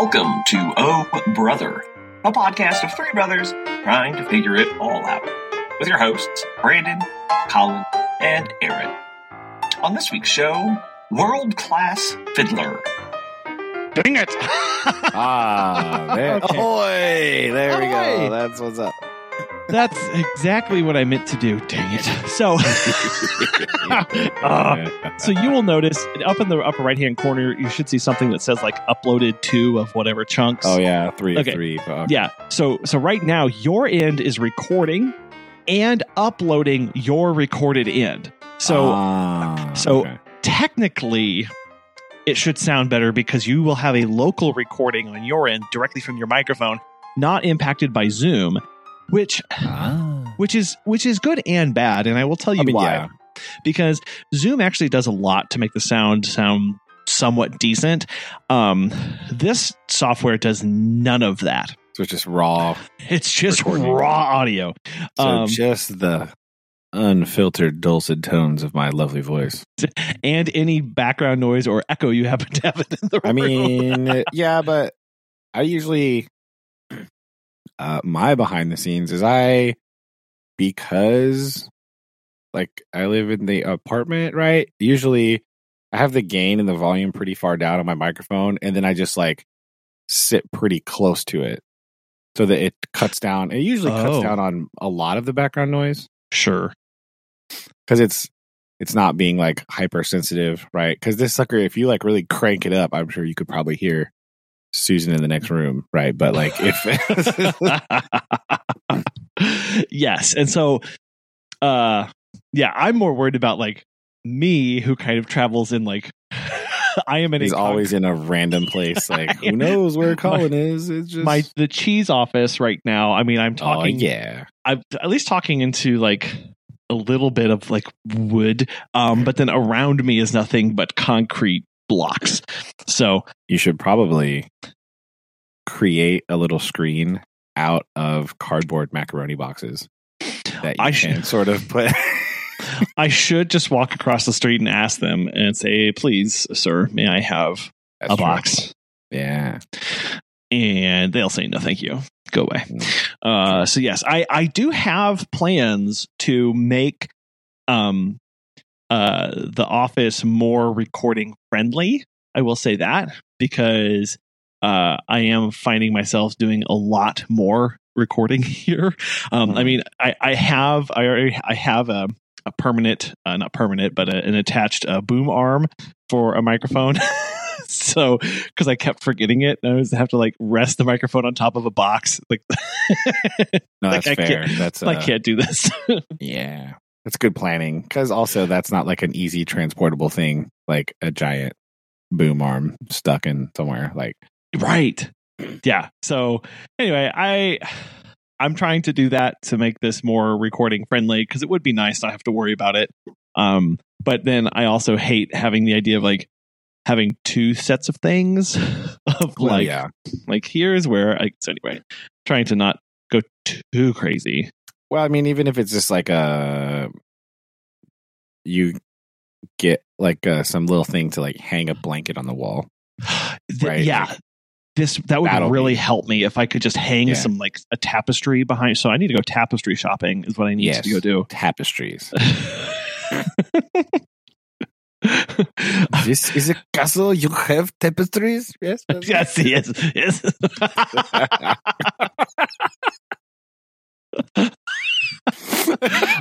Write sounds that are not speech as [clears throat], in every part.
Welcome to Oh Brother, a podcast of three brothers trying to figure it all out. With your hosts, Brandon, Collin, and Aaron. On this week's show, World Class Fiddler. Dang it! Ah, there, [laughs] Okay. ahoy! There we go. That's what's up. That's exactly what I meant to do. Dang it! So, [laughs] Uh, so you will notice up in the upper right hand corner, you should see something that says like uploaded to of whatever chunks. oh yeah, three Okay. three. Fuck. Yeah. So so right now your end is recording and uploading your recorded end. So Ah, so- okay. technically it should sound better because you will have a local recording on your end directly from your microphone, not impacted by Zoom, which Ah. which is which is good and bad, and I will tell you I mean, why. yeah. Because Zoom actually does a lot to make the sound sound somewhat decent. Um, this software does none of that. So it's just raw. It's just Recording. raw audio. So Um, just the unfiltered dulcet tones of my lovely voice. and any background noise or echo you happen to have in the room. I mean, [laughs] yeah, but I usually uh my behind the scenes is I because like I live in the apartment, right? Usually I have the gain and the volume pretty far down on my microphone and then I just like sit pretty close to it so that it cuts down. It usually Oh. cuts down on a lot of the background noise sure. cuz it's it's not being like hypersensitive, right? Cuz this sucker if you like really crank it up, I'm sure you could probably hear Susan in the next room, right? But like if [laughs] yes. And so uh yeah, I'm more worried about like me who kind of travels in like [laughs] I am in he's a always in a random place, [laughs] like who knows where Collin is? It's just my the cheese office right now. I mean, I'm oh talking yeah, I'm at least talking into like a little bit of like wood, um, but then around me is nothing but concrete blocks. So you should probably create a little screen out of cardboard macaroni boxes that you I can should- sort of put. [laughs] I should just walk across the street and ask them and say, "Please, sir, may I have That's a true. box?" Yeah, And they'll say, "No, thank you. Go away." Mm. Uh, so yes, I I do have plans to make um uh the office more recording friendly. I will say that because uh I am finding myself doing a lot more recording [laughs] here. Um I Mhm. mean I I have I already I have a a permanent uh, not permanent but a, an attached uh, boom arm for a microphone. [laughs] so because I kept forgetting it, I was have to like rest the microphone on top of a box. Like, [laughs] no, Like, that's I fair. can't- That's I uh, can't do this. yeah, that's good planning because also that's not like an easy transportable thing, like a giant boom arm stuck in somewhere. Like right. Yeah. So anyway, I I'm trying to do that to make this more recording friendly because it would be nice not to have to worry about it. Um, but then I also hate having the idea of like having two sets of things [laughs] of well, like yeah, like here's where I so anyway, trying to not go too crazy. Well, I mean, even if it's just like a you get like uh, some little thing to like hang a blanket on the wall. [sighs] Right, Yeah. like- this that would really be- help me if I could just hang Yeah. some like a tapestry behind. So I need to go tapestry shopping is what I need Yes. to go do. Tapestries. [laughs] this is a castle. You have tapestries. Yes. [laughs] yes, yes, yes. [laughs]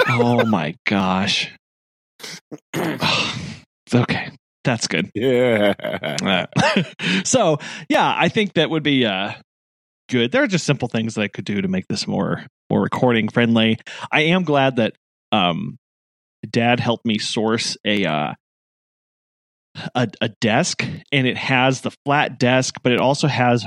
oh my gosh. [clears throat] okay, that's good. yeah. Uh, [laughs] so yeah, I think that would be uh good. There are just simple things that I could do to make this more more recording friendly. I am glad that um dad helped me source a uh a, a desk and it has the flat desk, but it also has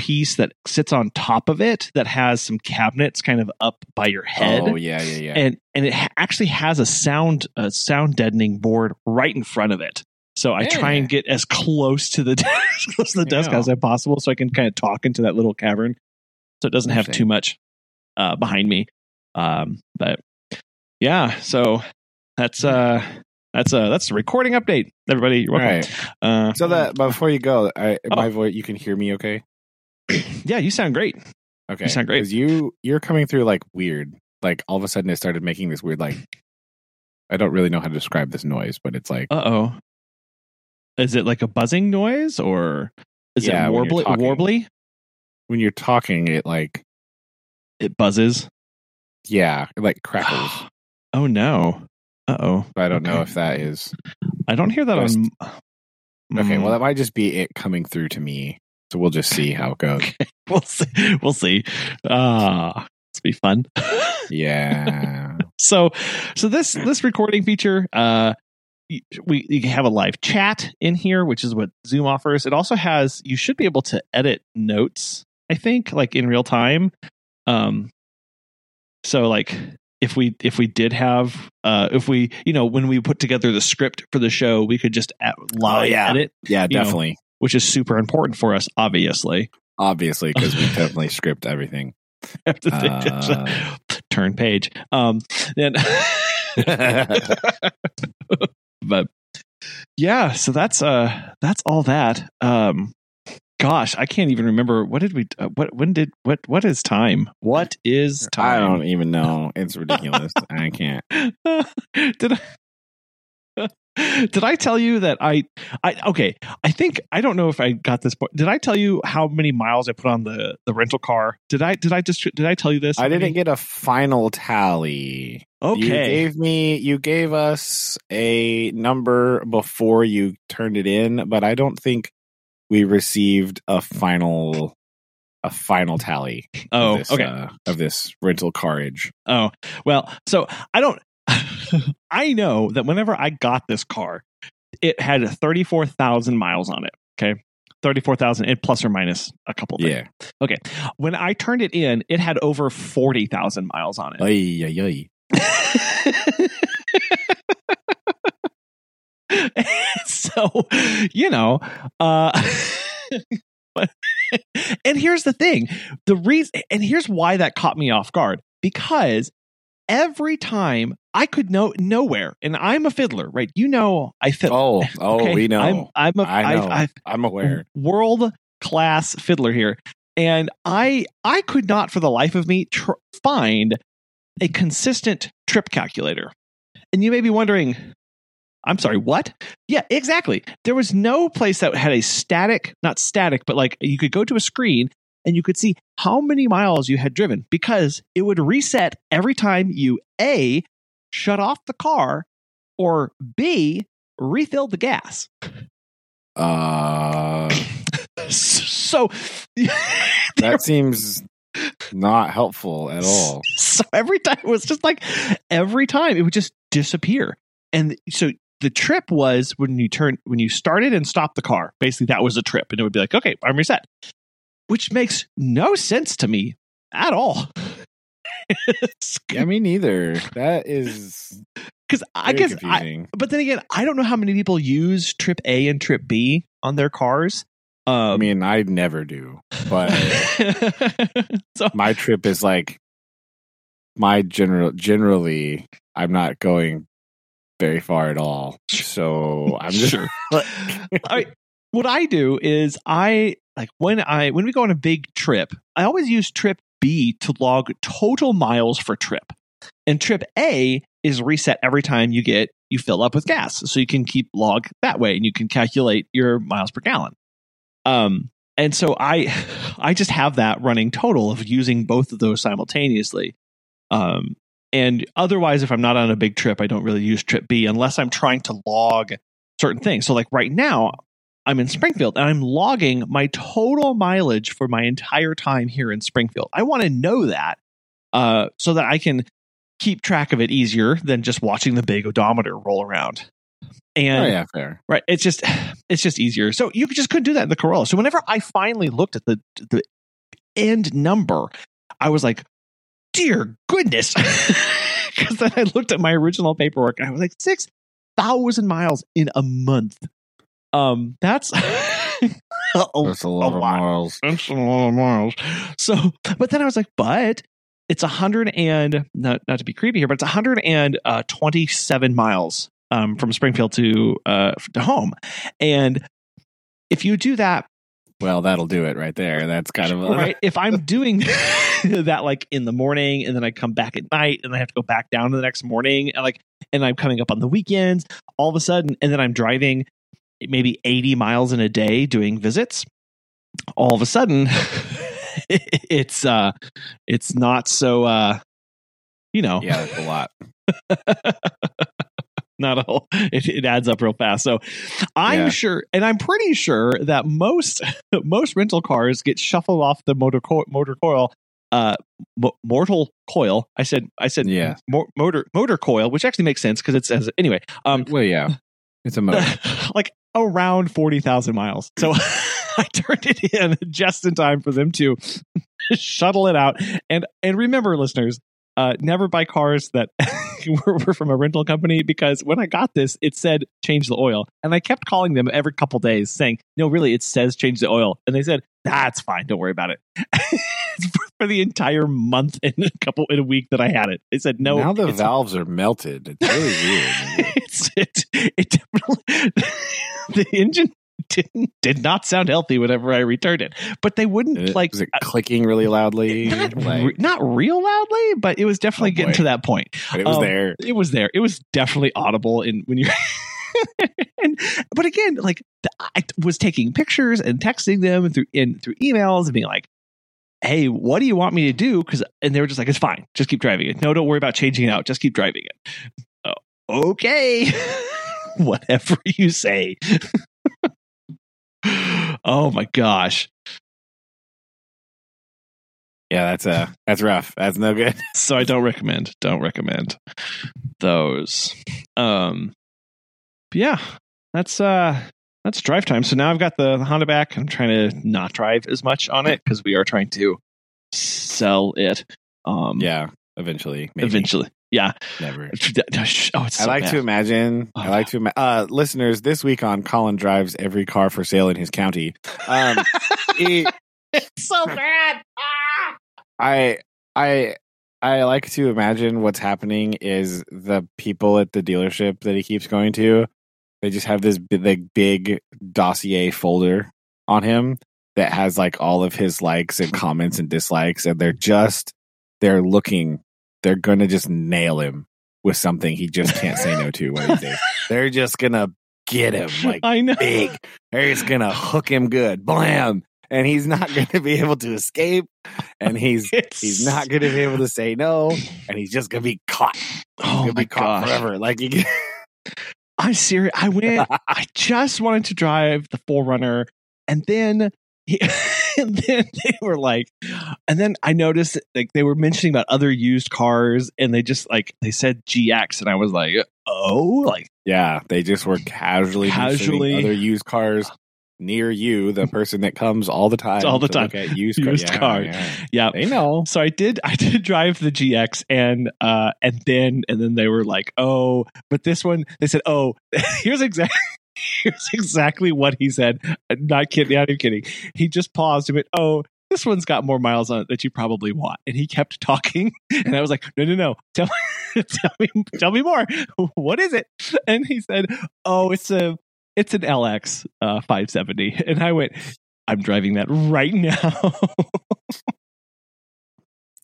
piece that sits on top of it that has some cabinets kind of up by your head Oh yeah, yeah, yeah. and and it actually has a sound a sound deadening board right in front of it. So I try and get as close to the [laughs] desk, close to the desk as I possible, so I can kind of talk into that little cavern, so it doesn't have too much uh, behind me. Um, but yeah, so that's uh that's a that's a recording update. Everybody, you're welcome. right. Uh, So that before you go, I, Oh. my voice, you can hear me, okay? [clears throat] yeah, you sound great. Okay. you sound great. you you're coming through like weird. Like all of a sudden, it started making this weird like. I don't really know how to describe this noise, but it's like Uh oh. Is it like a buzzing noise or is Yeah, it when warbly? talking. Warbly? when you're talking, it like It buzzes. yeah, it like [gasps] crackles. Oh no. Uh oh. I don't know if that is I don't hear that Just- on. okay. Mm, Well, that might just be it coming through to me. So we'll just see how it goes. [laughs] we'll see. We'll see. Ah, it's be fun. [laughs] Yeah. so, so this this recording feature, uh, we you can have a live chat in here, which is what Zoom offers. It also has you should be able to edit notes. I think like in real time. Um, so like if we if we did have uh if we you know when we put together the script for the show we could just at, live yeah. edit Yeah, definitely. Which is super important for us obviously Obviously, because we [laughs] definitely script everything. [laughs] to Uh. turn page um then [laughs] but yeah so that's uh that's all that um gosh i can't even remember what did we uh, what when did what what is time what is time? I don't even know. It's ridiculous. I can't. did I [laughs] did I tell you that I I okay I think I don't know if I got this point. Did I tell you how many miles I put on the the rental car? Did I did I just did I tell you this? I didn't get a final tally. Okay, You gave me you gave us a number before you turned it in, but I don't think we received a final a final tally oh of this, okay. uh, of this rental carriage. Oh, well, so I don't, [laughs] I know that whenever I got this car, it had 34,000 miles on it. Okay. 34,000 and plus or minus a couple things. Yeah. Okay. When I turned it in, it had over 40,000 miles on it. Ay, ay, ay. [laughs] so, you know, uh, but- [laughs] and here's the thing the reason, and here's why that caught me off guard because every time I could know nowhere, and I'm a fiddler, right? You know, I fiddle. Oh, [laughs] oh, okay? we know. I'm, I'm a, I know. I've, I'm aware. world class fiddler here and i i could not for the life of me tr- find a consistent trip calculator and you may be wondering i'm sorry what yeah exactly there was no place that had a static not static but like you could go to a screen and you could see how many miles you had driven because it would reset every time you a shut off the car or b refill the gas. Uh, [laughs] so [laughs] that seems not helpful at all. so every time it was just like every time it would just disappear. And so the trip was when you turn when you started and stopped the car. Basically that was a trip. And it would be like okay i'm reset. Which makes no sense to me at all [laughs] Yeah, me neither. That is because i guess I, but then again i don't know how many people use trip a and trip b on their cars um I mean, I never do, but [laughs] so my trip is like my general. Generally, I'm not going very far at all. So I'm just Sure. I, what I do is I like when I when we go on a big trip, I always use trip B to log total miles for trip. And trip A is reset every time you get you fill up with gas. So you can keep log that way and you can calculate your miles per gallon. Um and so I [sighs] I just have that running total of using both of those simultaneously. Um and otherwise if I'm not on a big trip, I don't really use trip B unless I'm trying to log certain things. So like right now, I'm in Springfield and I'm logging my total mileage for my entire time here in Springfield. I want to know that uh, so that I can keep track of it easier than just watching the big odometer roll around. And oh yeah, fair. right, it's just it's just easier. So you just couldn't do that in the Corolla. So whenever I finally looked at the the end number, I was like, "Dear goodness!" [laughs] Because then I looked at my original paperwork and I was like, six thousand miles in a month. Um, that's a, [laughs] That's a lot a of lot. miles. that's a lot of miles. So, but then I was like, but it's a hundred and not not to be creepy here, but it's a hundred and uh, twenty-seven miles um, from Springfield to uh, to home, and if you do that Well, that'll do it right there. That's kind of a, right if i'm doing [laughs] that like in the morning and then i come back at night and i have to go back down the next morning and like and i'm coming up on the weekends all of a sudden and then i'm driving maybe 80 miles in a day doing visits all of a sudden [laughs] it's uh it's not so uh you know Yeah, that's a lot. [laughs] not a whole it, it adds up real fast so i'm Yeah. sure and i'm pretty sure that most [laughs] most rental cars get shuffled off the motor co- motor coil uh mo- mortal coil i said i said Yeah. mo- motor motor coil which actually makes sense because it says anyway um Well, yeah, it's a motor. [laughs] like around 40,000 miles. So [laughs] i turned it in just in time for them to [laughs] shuttle it out. And and remember listeners uh never buy cars that were, were from a rental company because when i got this it said change the oil. And i kept calling them every couple days saying no really it says change the oil. And they said that's fine. Don't worry about it. For, for the entire month and a couple in a week that i had it. They said no now the it's valves are melted. It's really weird. It, it definitely [laughs] the engine didn't did not sound healthy whenever I returned it. But they wouldn't It- like was it clicking really loudly? not, Like, re- not real loudly, but it was definitely Oh, getting to that point. but it was um, there. It was there. It was definitely audible in when you [laughs] and but again, like the, I was taking pictures and texting them through in through emails and being like, "Hey, what do you want me to do?" Because and they were just like, "It's fine. Just keep driving it. No, don't worry about changing it out. Just keep driving it." Okay, [laughs] whatever you say. [laughs] oh my gosh. Yeah, that's uh that's rough. That's no good. [laughs] so I don't recommend. Don't recommend those. Um, yeah, that's uh that's drive time. So now I've got the, the Honda back. I'm trying to not drive as much on it because we are trying to sell it. Um, Yeah, eventually. Maybe. eventually. Yeah. Never. [laughs] Oh, it's I like bad. to imagine. Oh. I like to ima- uh, listeners this week on Collin drives every car for sale in his county. Um, [laughs] he- It's so bad. I I I like to imagine what's happening is the people at the dealership that he keeps going to. They just have this big, like, big dossier folder on him that has like all of his likes and comments and dislikes, and they're just they're looking. They're gonna just nail him with something he just can't say no to. What he [laughs] says. They're just gonna get him like I know. big. They're just gonna hook him good, blam, and he's not [laughs] gonna be able to escape. And he's [laughs] It's, he's not gonna be able to say no, and he's just gonna be caught. He's Oh gonna my be caught gosh. forever. Like you. I'm serious. I went. I just wanted to drive the 4Runner, and then he, [laughs] and then they were like, and then I noticed like they were mentioning about other used cars, and they just like they said GX, and I was like, oh, like Yeah, they just were casually Casually. casually other used cars near you. The [laughs] person that comes all the time, All the time. at used, [laughs] Used car. car. Yeah, yeah. yeah. They know. So I did. I did drive the GX, and uh, and then and then they were like, oh, but this one, they said, oh, here's exactly. [laughs] Here's exactly what he said. Not kidding. Not even kidding. He just paused and went, "Oh, this one's got more miles on it that you probably want." And he kept [laughs] talking, and I was like, "No, no, no. Tell me, [laughs] tell me, tell me more. What is it?" And he said, "Oh, it's a, it's an LX uh, 570." And I went, "I'm driving that right now."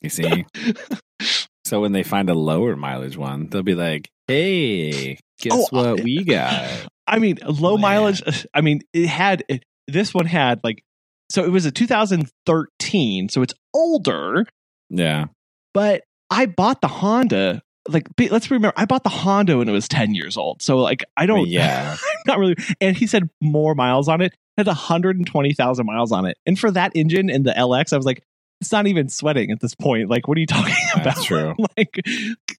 You see. so when they find a lower mileage one, they'll be like, "Hey, guess Oh, what uh, we got?" I mean, low oh, Man. mileage. Uh, I mean, it had it, this one had like so it was a 2013, so it's older. Yeah, But I bought the Honda. Like, be- let's remember, I bought the Honda when it was 10 years old. So like, I don't. [laughs] yeah. not really. And he said more miles on it. It had 120,000 miles on it, and for that engine and the LX, I was like, it's not even sweating at this point. Like, what are you [laughs] talking about? That's true. [laughs] like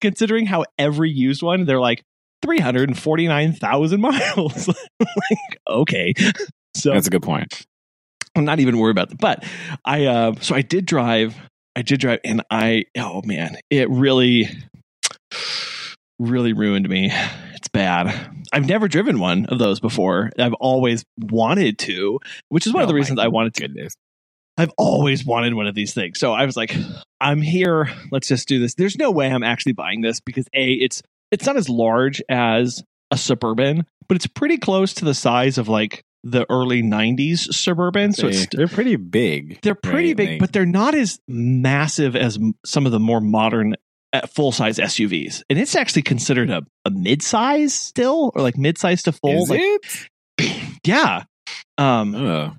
considering how every used one they're like 349,000 [laughs] miles like okay [laughs] so That's a good point. I'm not even worried about that but I uh so I did drive I did drive and I oh man it really really ruined me it's bad I've never driven one of those before I've always wanted to which is one of Oh the reasons I wanted to Goodness. I've always wanted one of these things. So I was like, I'm here. Let's just do this. There's no way I'm actually buying this because A, it's it's not as large as a suburban, but it's pretty close to the size of like the early 90s suburban. So it's, they're pretty big. they're pretty right? big, They- but they're not as massive as some of the more modern full size SUVs. And it's actually considered a, a mid size still, or like mid size to full. Like, [clears throat] yeah. Um,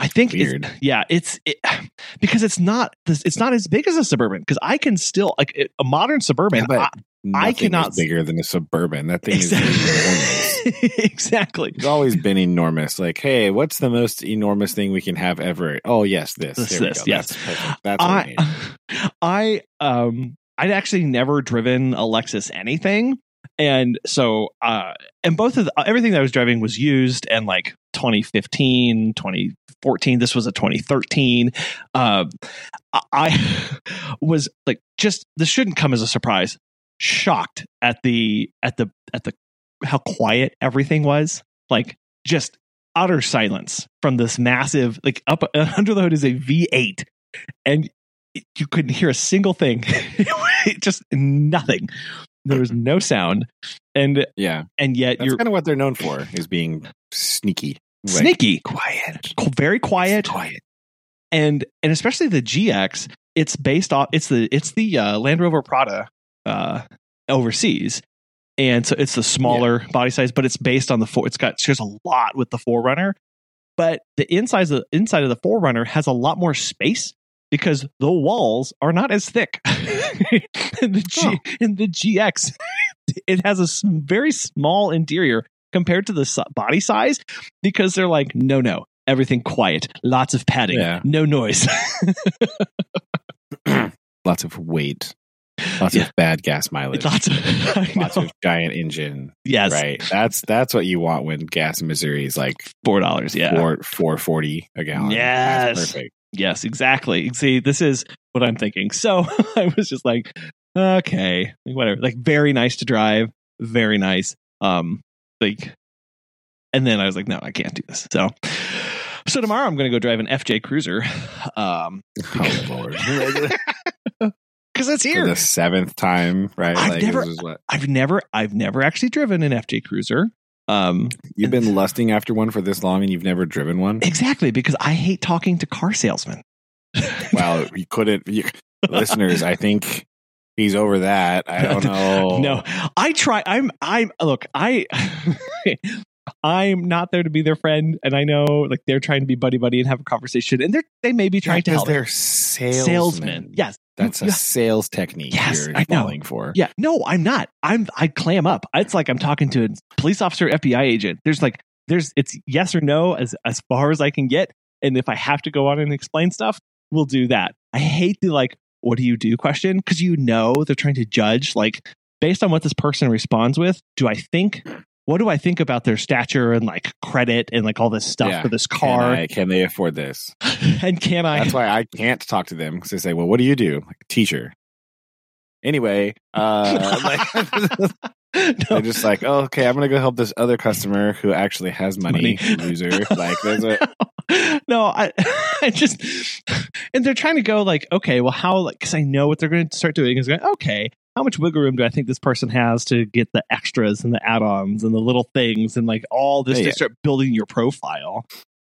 I think it's- yeah, it's it, [sighs] because it's not this- it's not as big as a suburban because I can still like it- a modern suburban. Yeah, but I- nothing cannot bigger than a suburban. That thing is enormous. exactly. [laughs] exactly. It's always been enormous. Like, hey, what's the most enormous thing we can have ever? Oh, yes, this. This, this, yes. That's perfect. That's what I, need. [laughs] I, um, I'd actually never driven a Lexus anything, and so, uh, and both of the, everything that I was driving was used, and like 2015, 2014. This was a 2013. Uh, I- was like, just this shouldn't come as a surprise. Shocked at the at the at the how quiet everything was. Like just utter silence from this massive like up [laughs] under the hood is a V8 and you couldn't hear a single thing [laughs] just nothing there was no sound and Yeah. and yet That's you're kind of what they're known for, is being sneaky. Like, sneaky Quiet. very quiet Quiet. and and especially the GX it's based off it's the it's the uh, Land Rover Prado uh overseas and so it's the smaller body size but it's based on the four it's got shares a lot with the 4Runner but the inside of the inside of the 4Runner has a lot more space because the walls are not as thick [laughs] in the G Oh. in the GX [laughs] it has a very small interior compared to the body size because they're like no no everything quiet lots of padding Yeah. no noise [laughs] [clears throat] Lots of weight. Lots Yeah. of bad gas mileage. lots of Lots of giant engine. yes Right. That's that's what you want when gas in Missouri is like four dollars yeah four four forty a gallon. Yes. That's perfect. Yes exactly. See this is what i'm thinking. So [laughs] i was just like okay like, whatever. Like very nice to drive very nice um like and then i was like no i can't do this. So so tomorrow i'm gonna go drive an fj cruiser um [laughs] Oh Lord. because [laughs] it's For here. the seventh time, right? I've like never- is what i've never i've never actually driven an fj cruiser um you've been lusting after one for this long and you've never driven one. exactly because i hate talking to car salesmen [laughs] Wow, you couldn't you, listeners, I think he's over that. I don't [laughs] know. No, I try. I'm. I'm. Look, I. [laughs] I'm not there to be their friend, and I know like they're trying to be buddy buddy and have a conversation, and they're they may be trying to because help. they're salesmen. salesmen. Yes, That's a Yeah. sales technique Yes, you're I know. for. Yeah, no, I'm not. I'm I clam up. It's like I'm talking to a police officer, FBI agent. There's like there's it's yes or no as as far as I can get, and if I have to go on and explain stuff, we'll do that. I hate the like what do you do question because you know they're trying to judge like based on what this person responds with. Do I think what do I think about their stature and like credit and like all this stuff Yeah. for this Can, car? I, can they afford this? [laughs] and can I? That's why I can't talk to them because they say, "Well, what do you do?" Like teacher. Anyway, uh, like, [laughs] [laughs] No. they're just like, oh, "Okay, I'm gonna go help this other customer who actually has money, Money. loser." Like, there's a no, I, I just, and they're trying to go like, okay, well, how, like, because I know what they're going to start doing is going, okay, how much wiggle room do I think this person has to get the extras and the add-ons and the little things and like all this Yeah, to yeah. start building your profile?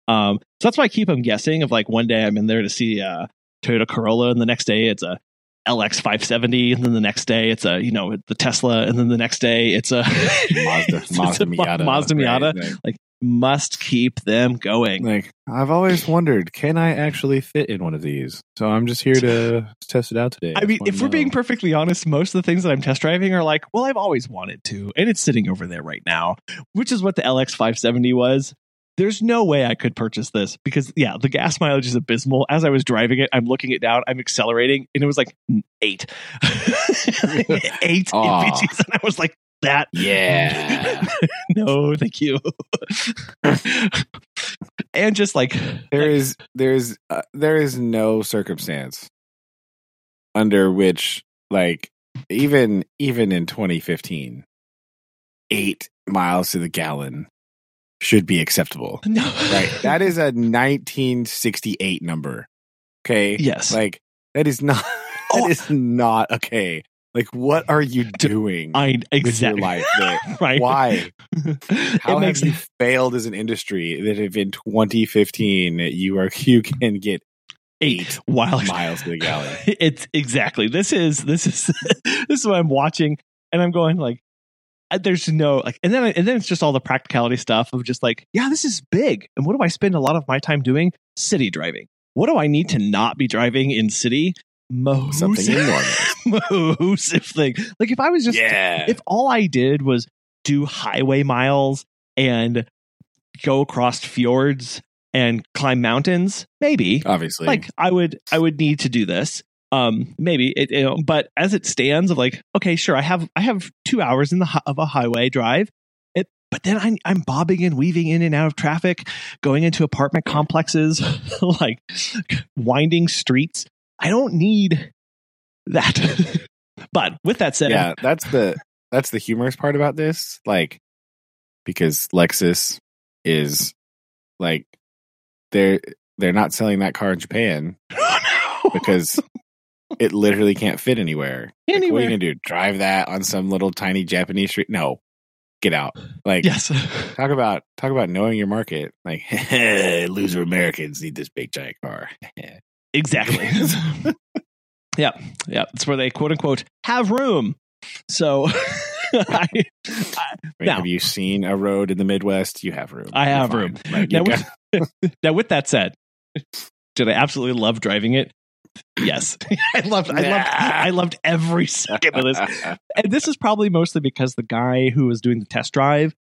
Um, so that's why I keep them guessing. Of like, one day I'm in there to see a Toyota Corolla, and the next day it's a LX 570, and then the next day it's a you know the Tesla, and then the next day it's a Mazda, [laughs] it's Mazda Ma- Miata. Mazda right? Miata. Like, Must keep them going. like, I've always wondered, can I actually fit in one of these? So I'm just here to [laughs] test it out today. I mean, if we're being perfectly honest, most of the things that I'm test driving are like, well, I've always wanted to, and it's sitting over there right now, which is what the LX 570 was. There's no way I could purchase this because, yeah, the gas mileage is abysmal. As I was driving it, I'm looking it down, I'm accelerating, and it was like eight. [laughs] [laughs] MPGs, and I was like, that, yeah. [laughs] no, thank you. [laughs] and just like, there is there is uh, there is no circumstance under which like even even in 2015 8 miles to the gallon should be acceptable. [laughs] No, right. That is a 1968 number. Okay? Yes, like that is not that Oh. is not okay Like, what are you [laughs] doing I with your exactly life? That- [laughs] right. Why? [laughs] How it makes have you failed as an industry that if in 2015 you are you can get eight wild miles to the gallon? it's exactly this is this is this is what I'm watching, and I'm going like, uh, there's no like, and then and then it's just all the practicality stuff of just like, yeah, this is big, and what do I spend a lot of my time doing? City driving. What do I need to not be driving in city? Most Something enormous. [laughs] massive thing. Like if I was just yeah. if all I did was do highway miles and go across fjords and climb mountains, maybe Obviously. like I would I would need to do this. Um, maybe it, you know, but as it stands, of like, okay, sure, I have I have two hours in the of a highway drive. It, but then I'm I'm bobbing and weaving in and out of traffic, going into apartment complexes, [laughs] like winding streets. I don't need that. [laughs] but with that said, yeah, that's the that's the humorous part about this. Like, because Lexus is like they're they're not selling that car in Japan [laughs] oh, because it literally can't fit anywhere. Like, what are you gonna do? Drive that on some little tiny Japanese street? No, get out. Like, yes, [laughs] talk about talk about knowing your market. Like, loser Americans need this big giant car. Exactly. [laughs] yeah, yeah, it's where they quote unquote have room. So, [laughs] I, I mean, Now- have you seen a road in the Midwest? You have room. I have room. Like, Now, with, [laughs] now, with that said, did I absolutely love driving it? Yes, I loved. I loved. I loved every second of this. And this is probably mostly because the guy who was doing the test drive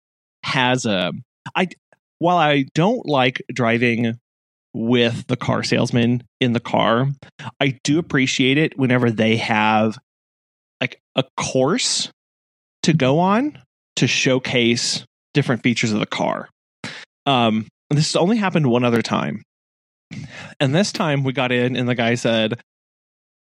has a. I while I don't like driving with the car salesman in the car, I do appreciate it whenever they have like a course to go on to showcase different features of the car. Um, this has only happened one other time. And this time we got in, and the guy said,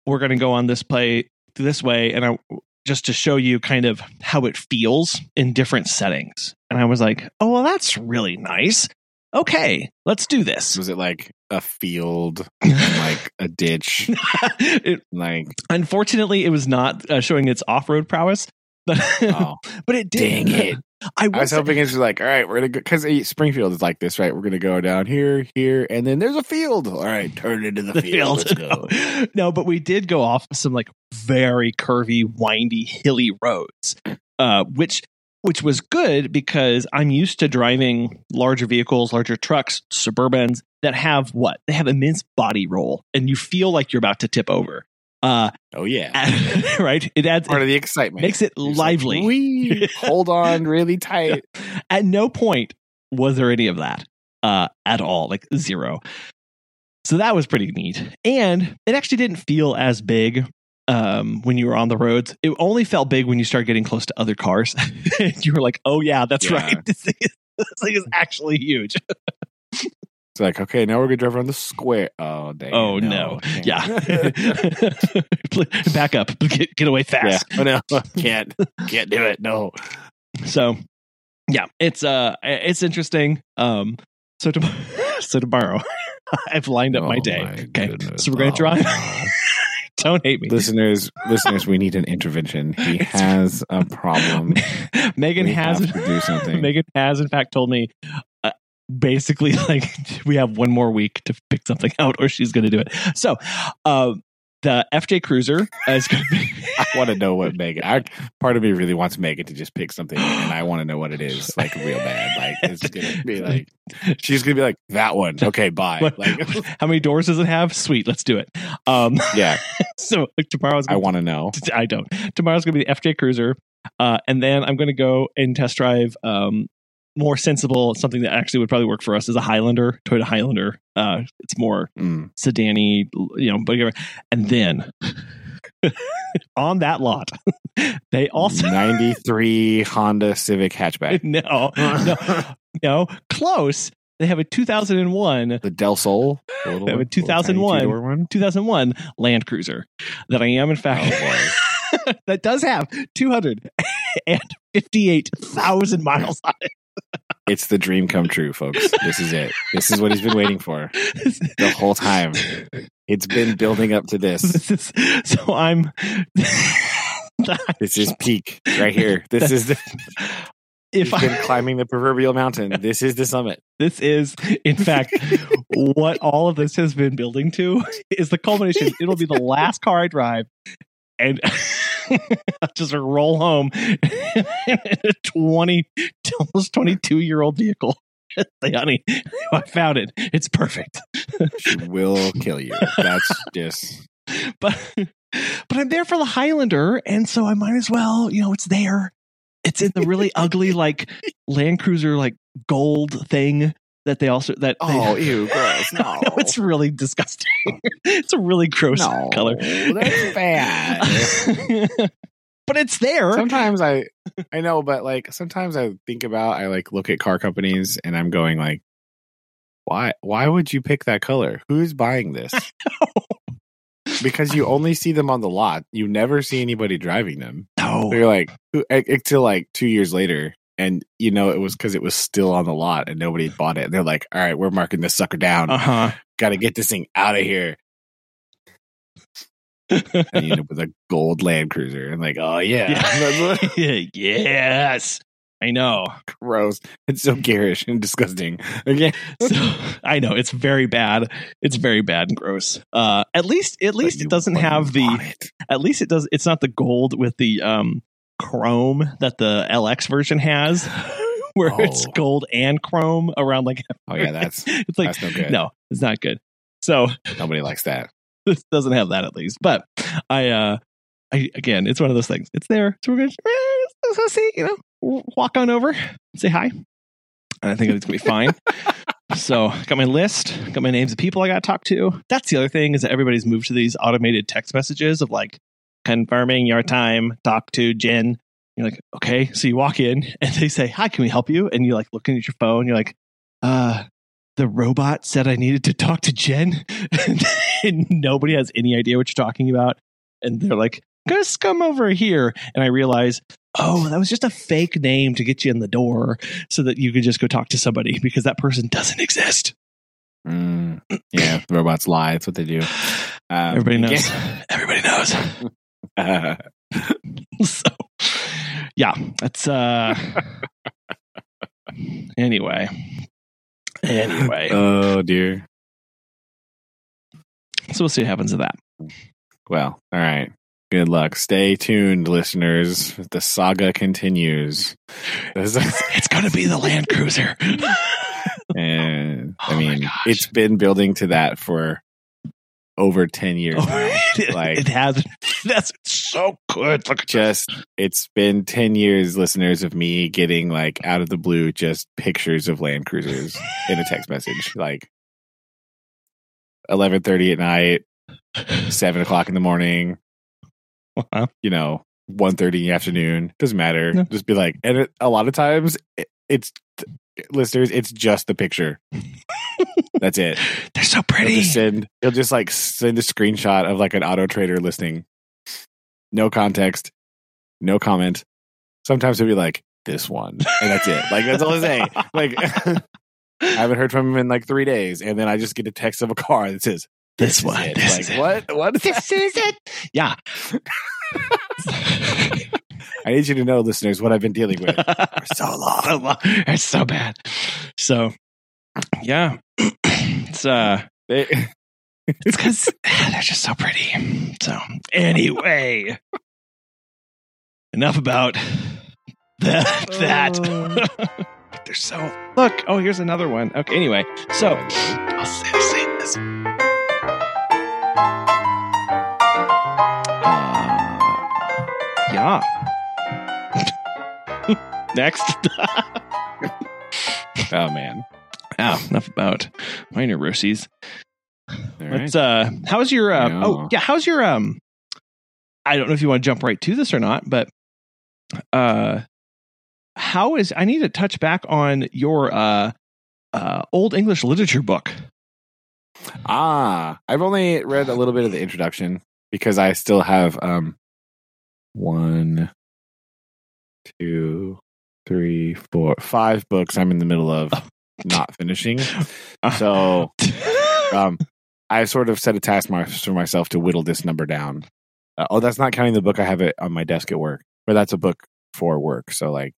"We're going to go on this play this way," and I just to show you kind of how it feels in different settings. And I was like, "Oh, well, that's really nice. Okay, let's do this." was it like a field, [laughs] like a ditch, [laughs] It- like unfortunately, it was not uh, showing its off-road prowess, [laughs] but oh but it did. dang it! I, I was say- hoping it's like, all right, we're gonna go because Springfield is like this, right? We're gonna go down here, here, and then there's a field. All right, turn into the, the field. field. Let's go. no, but we did go off some like very curvy, windy, hilly roads, uh, which which was good because I'm used to driving larger vehicles, larger trucks, Suburbans that have what they have immense body roll, and you feel like you're about to tip over. Uh, Oh yeah, [laughs] right? It adds part of the excitement makes it You're like, lively. "Wee, [laughs] hold on really tight. At no point was there any of that uh, at all, like zero. So that was pretty neat. And it actually didn't feel as big um, when you were on the roads. It only felt big when you started getting close to other cars. [laughs] you were like, oh, yeah, that's Yeah. right. [laughs] This thing, is, this thing is actually huge. [laughs] It's like, okay, now we're gonna drive around the square. Oh, dang. Oh, no. Can't. Yeah. Back up. Get, get away yeah. fast. Oh no, can't, can't do it. No. So, yeah, it's uh, it's interesting. Um, so tomorrow, so tomorrow, I've lined up my Oh, day. my okay, goodness. so we're gonna Oh, drive. Don't hate me. listeners, listeners, we need an intervention. He [laughs] has a problem. [laughs] Megan we has to do [laughs] something. Megan has in fact told me uh, basically like we have one more week to pick something out or she's going to do it. So, uh, the FJ Cruiser is going to be I want to know what Megan. I, part of me really wants Megan to just pick something, and I want to know what it is, like real bad. Like it's gonna be like she's gonna be like that one. Okay, bye. What- Like, how many doors does it have? Sweet, let's do it. Um, yeah, [laughs] so like tomorrow's I gonna, want to know. [laughs] I don't. Tomorrow's going to be the FJ Cruiser, uh, and then I'm going to go and test drive um, more sensible. Something that actually would probably work for us is a Highlander, Toyota Highlander. Uh, it's more Mm. sedany, you know, whatever. And then [laughs] on that lot, they also ninety three Honda Civic hatchback. no, no, no, close. They have a 2001 The Del Sol, the [laughs] little They have a one, little tiny 2001. one. 2001 Land Cruiser that I am in fact Oh, [laughs] that does have 258,000 miles on it. It's the dream come true, folks. This is it. This is what he's been waiting for the whole time. It's been building up to this. This is, so I'm This is peak right here. This is the [laughs] if You've been I, climbing the proverbial mountain. [laughs] This is the summit. this is in fact [laughs] what all of this has been building to is the culmination. [laughs] It'll be the last car I drive, and just roll home in a twenty, almost twenty-two year old vehicle. Say, honey, I found it. It's perfect. She will kill you. That's just but but I'm there for the Highlander, and so I might as well, you know, it's there. It's in the really ugly like Land Cruiser like gold thing that they also that they, oh ew, gross. [laughs] I No, it's really disgusting. [laughs] it's a really gross no color. That's bad. [laughs] but it's there. sometimes I I know, but like sometimes I think about I like look at car companies and I'm going like, why why would you pick that color? Who's buying this? Because you only see them on the lot. You never see anybody driving them. No. You're like until like two years later, and you know it was because it was still on the lot and nobody had bought it. And they're like, "All right, we're marking this sucker down. Uh huh. Got to get this thing out of here." And you end up with a gold Land Cruiser, and like, oh yeah, [laughs] [laughs] [laughs] yes. I know. gross. It's so garish and disgusting. Okay, [laughs] So I know it's very bad. It's very bad and gross. Uh at least at least it doesn't have the it. at least it does it's not the gold with the um chrome that the LX version has [laughs] where it's Oh. gold and chrome around like Oh yeah, that's [laughs] it's like that's no good. no, it's not good. So Nobody likes that. this doesn't have that at least. But I uh I again it's one of those things. It's there. So we're gonna eh, see, you know, walk on over, say hi. And I think it's gonna be fine. [laughs] so got my list, got my names of people I gotta talk to. That's the other thing is that everybody's moved to these automated text messages of like confirming your time, talk to Jen. You're like, okay. So you walk in and they say, Hi, can we help you? And you're like looking at your phone, you're like, uh, the robot said I needed to talk to Jen. [laughs] and nobody has any idea what you're talking about. And they're like, just come over here. And I realize, oh, that was just a fake name to get you in the door so that you could just go talk to somebody because that person doesn't exist. Mm, yeah, [clears throat] robots lie. That's what they do. Um, Everybody knows. yeah. [laughs] Everybody knows. Uh, [laughs] [laughs] so yeah that's uh anyway anyway oh dear. so we'll see what happens to that Well, all right. Good luck. Stay tuned, listeners. The saga continues. This it's gonna be the land cruiser [laughs] and I Oh my mean, it's been building to that for over 10 years. Oh, [laughs] now. it, Like- it has [laughs] that's so good look at just it's been 10 years listeners of me getting like out of the blue just pictures of land cruisers in a text message like 11.30 at night 7 o'clock in the morning Wow. [laughs] you know 1.30 in the afternoon doesn't matter. No. just be like and it, a lot of times it, it's listeners it's just the picture. [laughs] That's it. They're so he'll pretty. just send he'll just like send a screenshot of like an auto trader listing no context no comment. Sometimes he'll be like this one and that's it. Like that's all i say. Like [laughs] i haven't heard from him in like three days and then i just get a text of a car that says this is one it. this like is it. what what this is it [laughs] yeah [laughs] i need you to know listeners what i've been dealing with for so [laughs] long so long. It's so bad. So, yeah, [clears throat] it's uh, They- it's because they're just so pretty. So, anyway, enough about that. That But they're so look. Oh, here's another one. Okay, anyway, so I'll say, I'll say this. Uh, yeah. [laughs] Next. [laughs] oh man Ah, enough about my neuroses. all right. Let's uh how's your uh, Yeah. oh yeah, how's your um I don't know if you want to jump right to this or not, but uh how is I need to touch back on your uh uh old English literature book. Ah, I've only read a little bit of the introduction because I still have um one, two, three, four, five books I'm in the middle of [laughs] not finishing. So [laughs] um I sort of set a task for myself to whittle this number down. Uh, oh, that's not counting the book I have it on my desk at work, but that's a book for work. So like,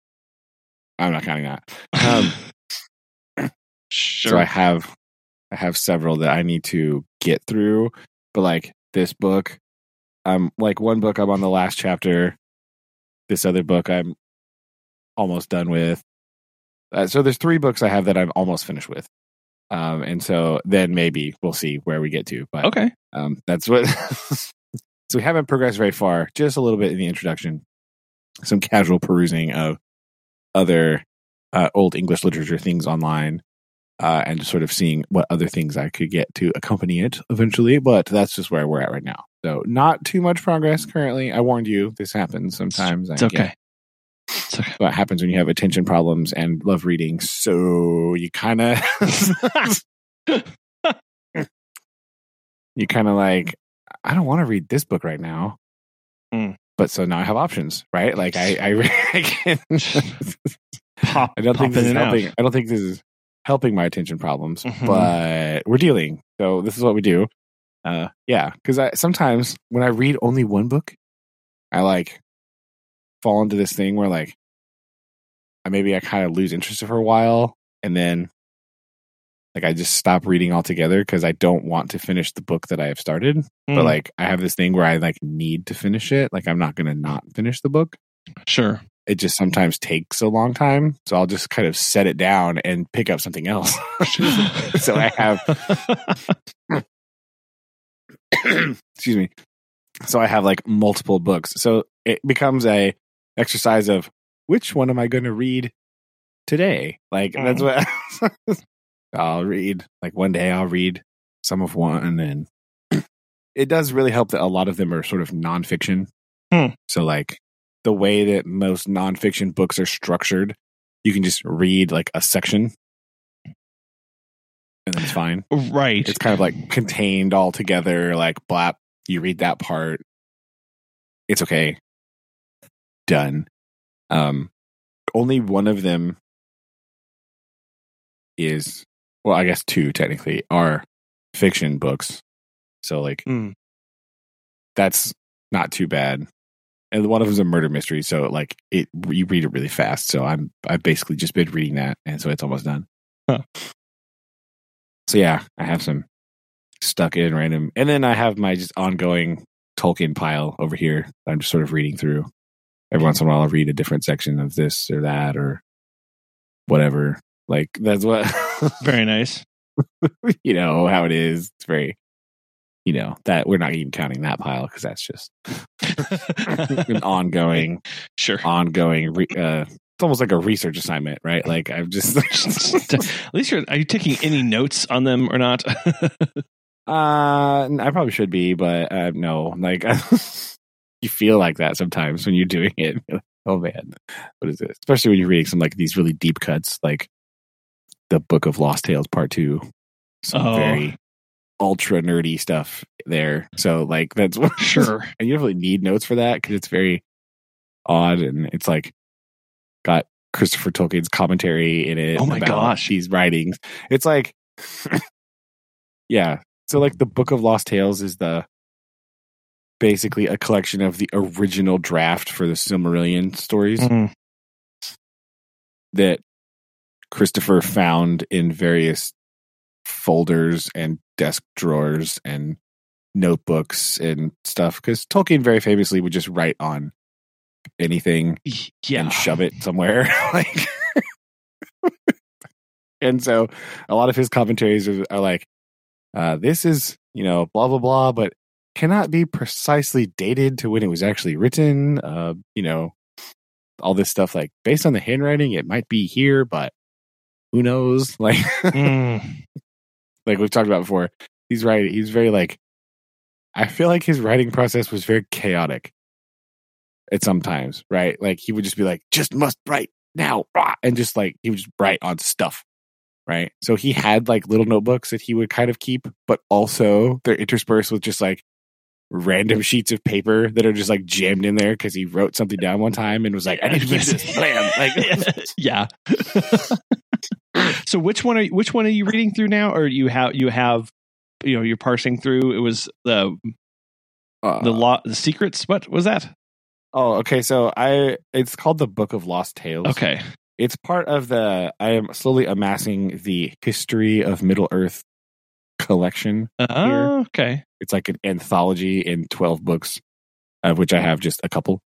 I'm not counting that. Um, sure. [laughs] So I have I have several that I need to get through, but like this book, I'm like one book I'm on the last chapter. This other book I'm almost done with. Uh, so there's three books I have that I'm almost finished with. Um, and so then maybe we'll see where we get to. But okay. um, that's what. [laughs] so we haven't progressed very far. Just a little bit in the introduction. Some casual perusing of other uh, old English literature things online, uh, and sort of seeing what other things I could get to accompany it eventually. But that's just where we're at right now. So not too much progress currently. I warned you. This happens sometimes. It's I okay. get It's okay. what happens when you have attention problems and love reading. So you kind of [laughs] you kind of like I don't want to read this book right now. Mm. But so now I have options, right? Like I, I, [laughs] I can. [laughs] Pop, I don't pop think this is and out. I don't think this is helping my attention problems, Mhm. but we're dealing. So this is what we do. Uh, yeah, because I sometimes when I read only one book, I like fall into this thing where like I maybe I kind of lose interest for a while, and then like I just stop reading altogether because I don't want to finish the book that I have started. But Mm, like I have this thing where I like need to finish it. Like I'm not gonna not finish the book sure. It just sometimes takes a long time. So I'll just kind of set it down and pick up something else. [laughs] so I have, [coughs] excuse me. So I have like multiple books. So it becomes a exercise of which one am I going to read today? Like that's what [laughs] I'll read. Like one day I'll read some of one and [clears throat] it does really help that a lot of them are sort of nonfiction. Hmm. So like the way that most nonfiction books are structured, you can just read like a section and then it's fine. right. It's kind of like contained all together, like blap, you read that part. It's okay. Done. Um only one of them is well, I guess two technically are fiction books. So like Mm. that's not too bad. And one of them's a murder mystery, so like it you read it really fast. So I'm I've basically just been reading that, and so it's almost done. Huh. So yeah, I have some stuck in random, and then I have my just ongoing Tolkien pile over here. that I'm just sort of reading through. Every once in a while, I'll read a different section of this or that or whatever. Like that's what Very nice. [laughs] you know how it is. It's very, you know that we're not even counting that pile because that's just an ongoing, [laughs] sure. ongoing. Re- uh, it's almost like a research assignment, right? Like I'm just, [laughs] At least you're. Are you taking any notes on them or not? [laughs] uh, I probably should be, but uh, no. Like you feel like that sometimes when you're doing it. You're like, oh man, what is this? Especially when you're reading some like these really deep cuts, like the Book of Lost Tales Part Two. Some Oh. very ultra nerdy stuff there. So like that's [laughs] sure. and you don't really need notes for that because it's very odd and it's like got Christopher Tolkien's commentary in it. Oh my gosh. these writings. It's like, [coughs] yeah. So like the Book of Lost Tales is the basically a collection of the original draft for the Silmarillion stories Mm. that Christopher found in various folders and desk drawers and notebooks and stuff because Tolkien very famously would just write on anything Yeah. and shove it somewhere [laughs] like and so a lot of his commentaries are, are like uh, this is you know blah blah blah but cannot be precisely dated to when it was actually written uh, you know all this stuff like based on the handwriting it might be here but who knows [laughs] like Mm. Like we've talked about before he's right he's very like i feel like his writing process was very chaotic at sometimes right? Like he would just be like just must write now and just like he would just write on stuff right? So he had like little notebooks that he would kind of keep but also they're interspersed with just like random [laughs] sheets of paper that are just like jammed in there because he wrote something down one time and was like i need to finish this plan like [laughs] yeah. so which one are you, which one are you reading through now, or you have you have you know you're parsing through? It was the Uh, the law, the secrets. What was that? oh, okay. So I, it's called the Book of Lost Tales. Okay, It's part of the. I am slowly amassing the history of Middle Earth collection. uh, okay, It's like an anthology in twelve books, of which I have just a couple.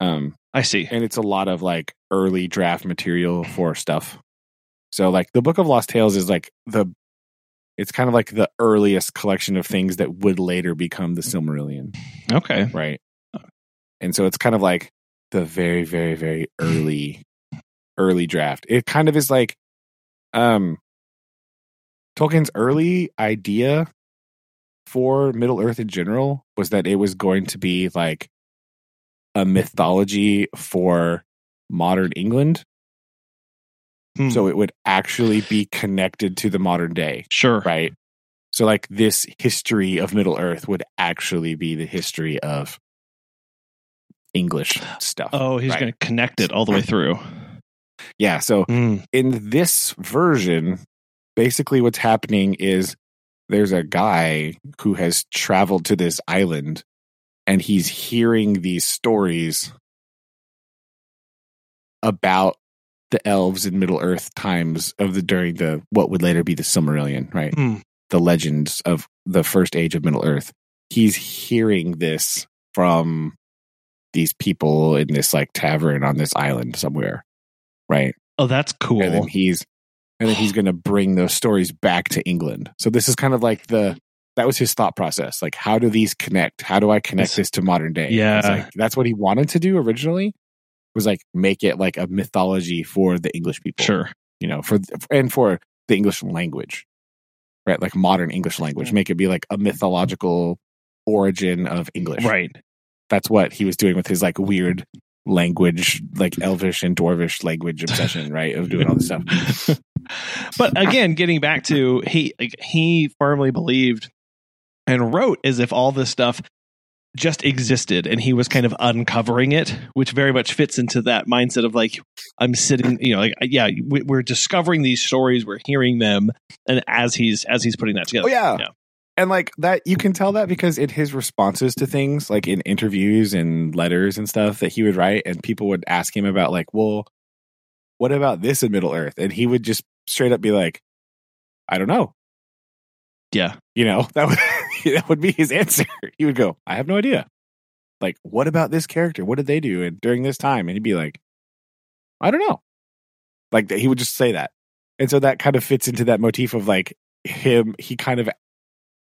Um, I see. and it's a lot of like early draft material for stuff. So like the Book of Lost Tales is like the it's kind of like the earliest collection of things that would later become the Silmarillion, Okay, right? And so it's kind of like the very very very early early draft. It kind of is like um Tolkien's early idea for Middle Earth in general was that it was going to be like a mythology for modern England. Hmm. So it would actually be connected to the modern day, sure. right? So, like, this history of Middle Earth would actually be the history of English stuff. Oh, he's right? going to connect it all the [clears throat] way through. Yeah. So, Hmm. in this version, basically what's happening is there's a guy who has traveled to this island and he's hearing these stories about the elves in Middle Earth times of the during the what would later be the Silmarillion, right? Hmm. The legends of the first age of Middle Earth. He's hearing this from these people in this like tavern on this island somewhere, right? Oh, that's cool. and then he's and then he's going to bring those stories back to England. So this is kind of like the that was his thought process. Like, how do these connect? How do I connect this to modern day? Yeah. Like, that's what he wanted to do originally. Was like make it like a mythology for the English people, Sure. you know, for and for the English language, right? Like modern English language, make it be like a mythological origin of English, Right. That's what he was doing with his like weird language, like [laughs] Elvish and Dwarvish language obsession, right? Of doing all this stuff. [laughs] but again, getting back to he like, he firmly believed and wrote as if all this stuff just existed and he was kind of uncovering it which very much fits into that mindset of like i'm sitting you know like yeah we- we're discovering these stories we're hearing them and as he's as he's putting that together Oh yeah. Yeah. And like that you can tell that because in his responses to things, like in interviews and letters and stuff that he would write, and people would ask him about like, well, what about this in Middle Earth? And he would just straight up be like, I don't know. yeah You know, [laughs] that would that would be his answer. He would go, I have no idea. Like, what about this character? What did they do and during this time? And he'd be like, I don't know. Like he would just say that. And so that kind of fits into that motif of like him, he kind of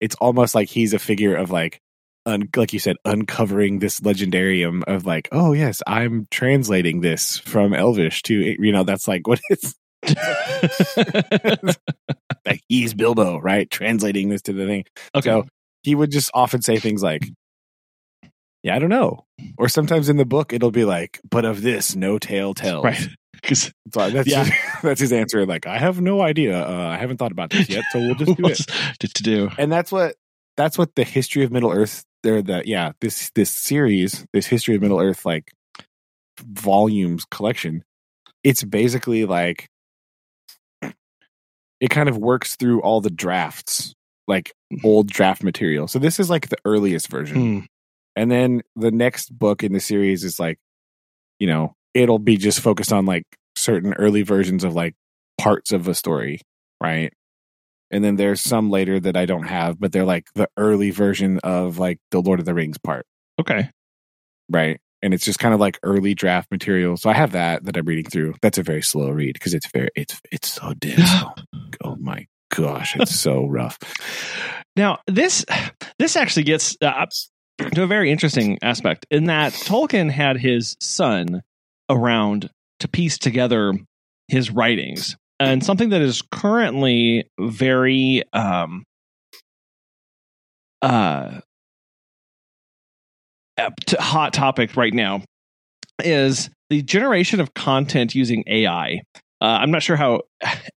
it's almost like he's a figure of like un, like you said, uncovering this legendarium of like, oh yes, I'm translating this from Elvish to you know, that's like what it's [laughs] like he's Bilbo, right? Translating this to the thing. okay So he would just often say things like, Yeah, I don't know. Or sometimes in the book it'll be like, but of this no tale tells. right because So [laughs] that's Yeah. [laughs] that's his answer. Like, I have no idea. Uh, I haven't thought about this yet, so we'll just do [laughs] it. to, do And that's what that's what the history of Middle Earth. There, the yeah this this series, this history of Middle Earth, like volumes collection. It's basically like [clears throat] it kind of works through all the drafts, like old draft material. So this is like the earliest version. Hmm. And then the next book in the series is like, you know, it'll be just focused on like certain early versions of like parts of a story, right? And then there's some later that I don't have, but they're like the early version of like the Lord of the Rings part, okay right? And it's just kind of like early draft material. So I have that that I'm reading through. That's a very slow read because it's very it's it's so dense. oh my gosh, it's so rough. Now, this this actually gets uh, to a very interesting aspect in that Tolkien had his son around to piece together his writings, and something that is currently very um, uh, hot topic right now is the generation of content using AI. Uh, I'm not sure how,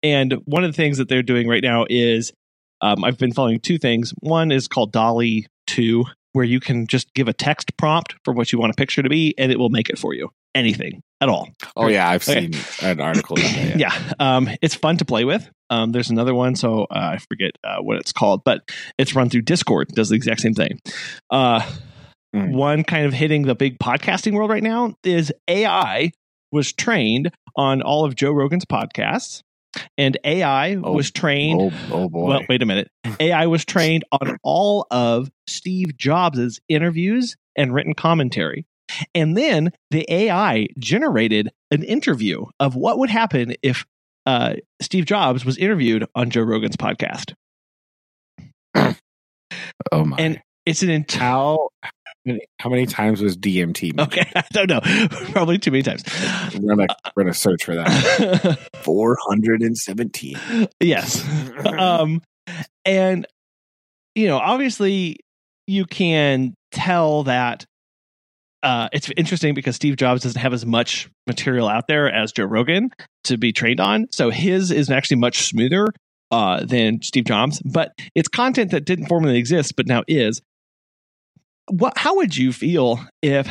and one of the things that they're doing right now is um, I've been following two things. One is called DALL-E 2, where you can just give a text prompt for what you want a picture to be, and it will make it for you. Anything at all. Oh yeah, I've Okay. seen an article about that. [clears throat] Yeah. Yeah. Um, it's fun to play with. Um, there's another one, so uh, I forget uh, what it's called, but it's run through Discord. Does the exact same thing. Uh, Mm. one kind of hitting the big podcasting world right now is AI was trained on all of Joe Rogan's podcasts, and AI Oh, was trained. Oh, oh boy. Well, wait a minute. [laughs] AI was trained on all of Steve Jobs's interviews and written commentary. And then the AI generated an interview of what would happen if uh, Steve Jobs was interviewed on Joe Rogan's podcast. [clears throat] oh my. And it's an entire. how many, how many times was DMT? made? Okay, [laughs] I don't know. [laughs] Probably too many times. We're gonna we're gonna search for that. [laughs] Four hundred and seventeen. yes. um and you know obviously you can tell that uh it's interesting because steve jobs doesn't have as much material out there as joe rogan to be trained on so his is actually much smoother uh than steve jobs but it's content that didn't formerly exist but now is what how would you feel if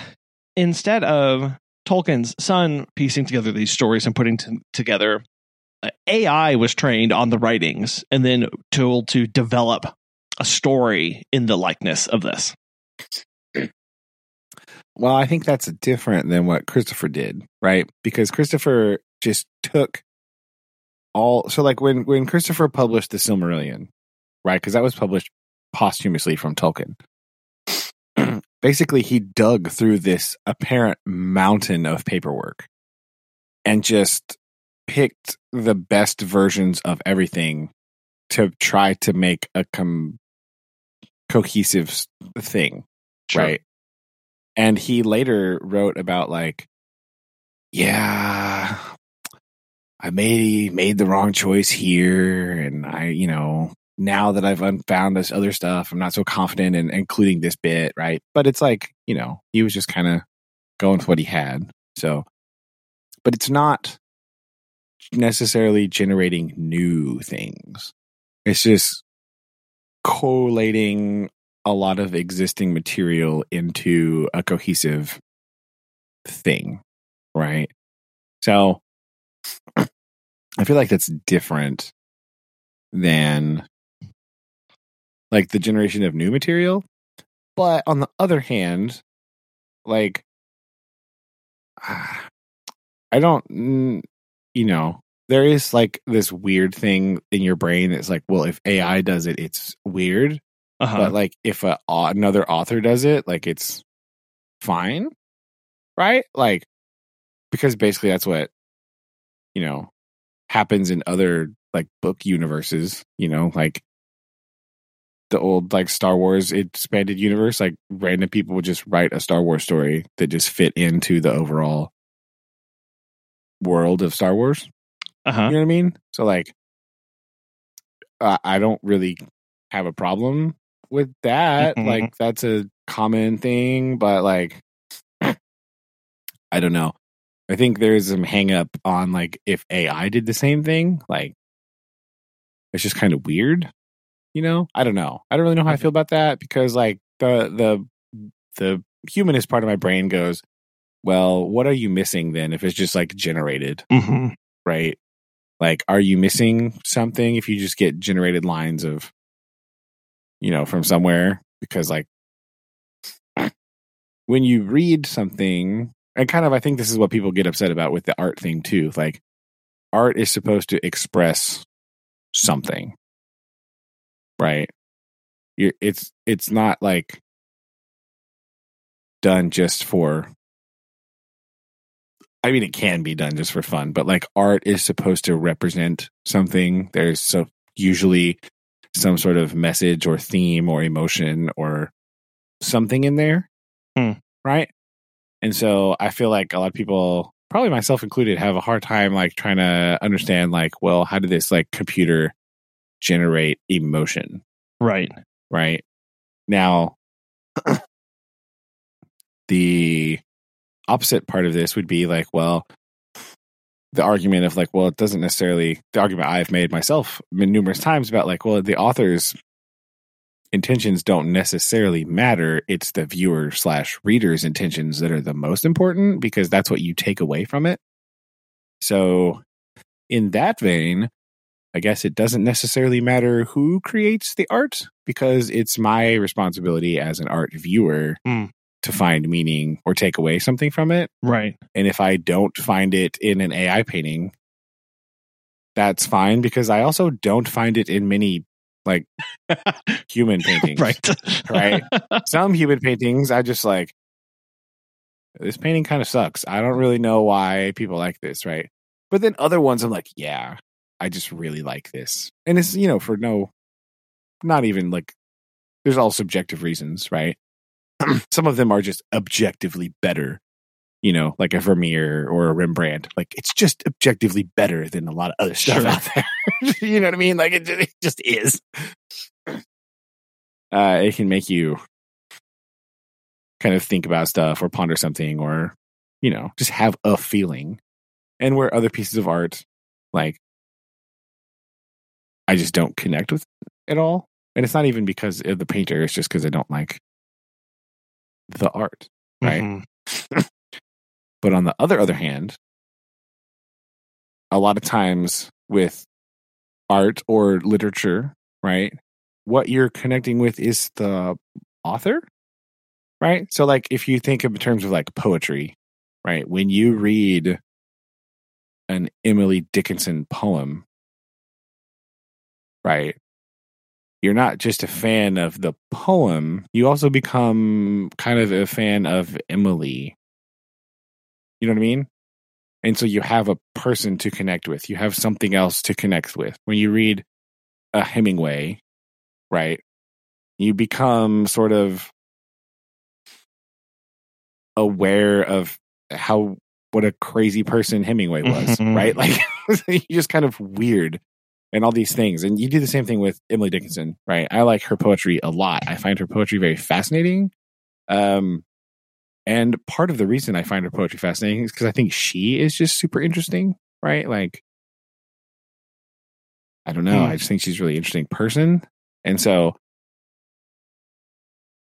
instead of tolkien's son piecing together these stories and putting t- together uh, AI was trained on the writings and then told to develop a story in the likeness of this. Well, I think that's different than what Christopher did, right? Because Christopher just took all so like when when Christopher published the Silmarillion, right? Because that was published posthumously from Tolkien. [clears throat] Basically, he dug through this apparent mountain of paperwork and just picked the best versions of everything to try to make a com- cohesive thing, right? And he later wrote about like, yeah, I made made the wrong choice here, and I, you know, now that I've un- found this other stuff, I'm not so confident in including this bit, right? But it's like, you know, he was just kind of going with what he had. So, but it's not necessarily generating new things. It's just collating a lot of existing material into a cohesive thing, right? So I feel like that's different than like the generation of new material. But on the other hand, like [sighs] I don't, mm, you know, there is like this weird thing in your brain that's like, well, if AI does it, it's weird Uh-huh. but like if a, another author does it like it's fine right like because basically that's what you know happens in other like book universes you know like the old like star wars expanded universe like random people would just write a star wars story that just fit into the overall world of star wars uh-huh. you know what I mean? So like, uh, I don't really have a problem with that. Mhm. Like that's a common thing, but like, I don't know. I think there's some hang up on like if AI did the same thing, like it's just kind of weird. You know? I don't know. I don't really know how I feel about that because like the the the humanist part of my brain goes, well, what are you missing then if it's just like generated? hmm right? Like, are you missing something if you just get generated lines of, you know, from somewhere? Because, like, when you read something, and kind of, I think this is what people get upset about with the art thing too. Like, art is supposed to express something, right? You're, it's it's not like done just for I mean, it can be done just for fun, but like art is supposed to represent something. There's so usually some sort of message or theme or emotion or something in there, Hmm. right? And so I feel like a lot of people, probably myself included, have a hard time like trying to understand, like, well, how did this like computer generate emotion? Right. right? Now, [clears throat] the opposite part of this would be like, well, the argument of like, well, it doesn't necessarily, the argument I've made myself numerous times about like, well, the author's intentions don't necessarily matter. It's the viewer slash reader's intentions that are the most important because that's what you take away from it. So, in that vein, I guess it doesn't necessarily matter who creates the art because it's my responsibility as an art viewer Hmm. To find meaning or take away something from it. Right. And if I don't find it in an AI painting, that's fine because I also don't find it in many like [laughs] human paintings. right. Right. [laughs] Some human paintings, I just like, this painting kind of sucks. I don't really know why people like this. Right. But then other ones, I'm like, yeah, I just really like this. And it's, you know, for no, not even like, there's all subjective reasons, right? [clears throat] Some of them are just objectively better you know, like a Vermeer or a Rembrandt. Like it's just objectively better than a lot of other stuff Sure. out there. [laughs] you know what I mean? Like it, it just is. [clears throat] Uh, it can make you kind of think about stuff or ponder something or, you know, just have a feeling. And where other pieces of art, like, I just don't connect with at all. And it's not even because of the painter, it's just because I don't like the art. Right. Mhm. [laughs] But on the other other hand, a lot of times with art or literature, right? What you're connecting with is the author, right? So like if you think in terms of like poetry, right? When you read an Emily Dickinson poem, right? You're not just a fan of the poem, you also become kind of a fan of Emily, you know what I mean? And so you have a person to connect with. You have something else to connect with. When you read a Hemingway, right? You become sort of aware of how what a crazy person Hemingway was, Mhm. right? [laughs] Like you're just kind of weird and all these things. And you do the same thing with Emily Dickinson, right? I like her poetry a lot. I find her poetry very fascinating. Um and part of the reason I find her poetry fascinating is because I think she is just super interesting, right? Like, I don't know. Hmm. I just think she's a really interesting person. And so,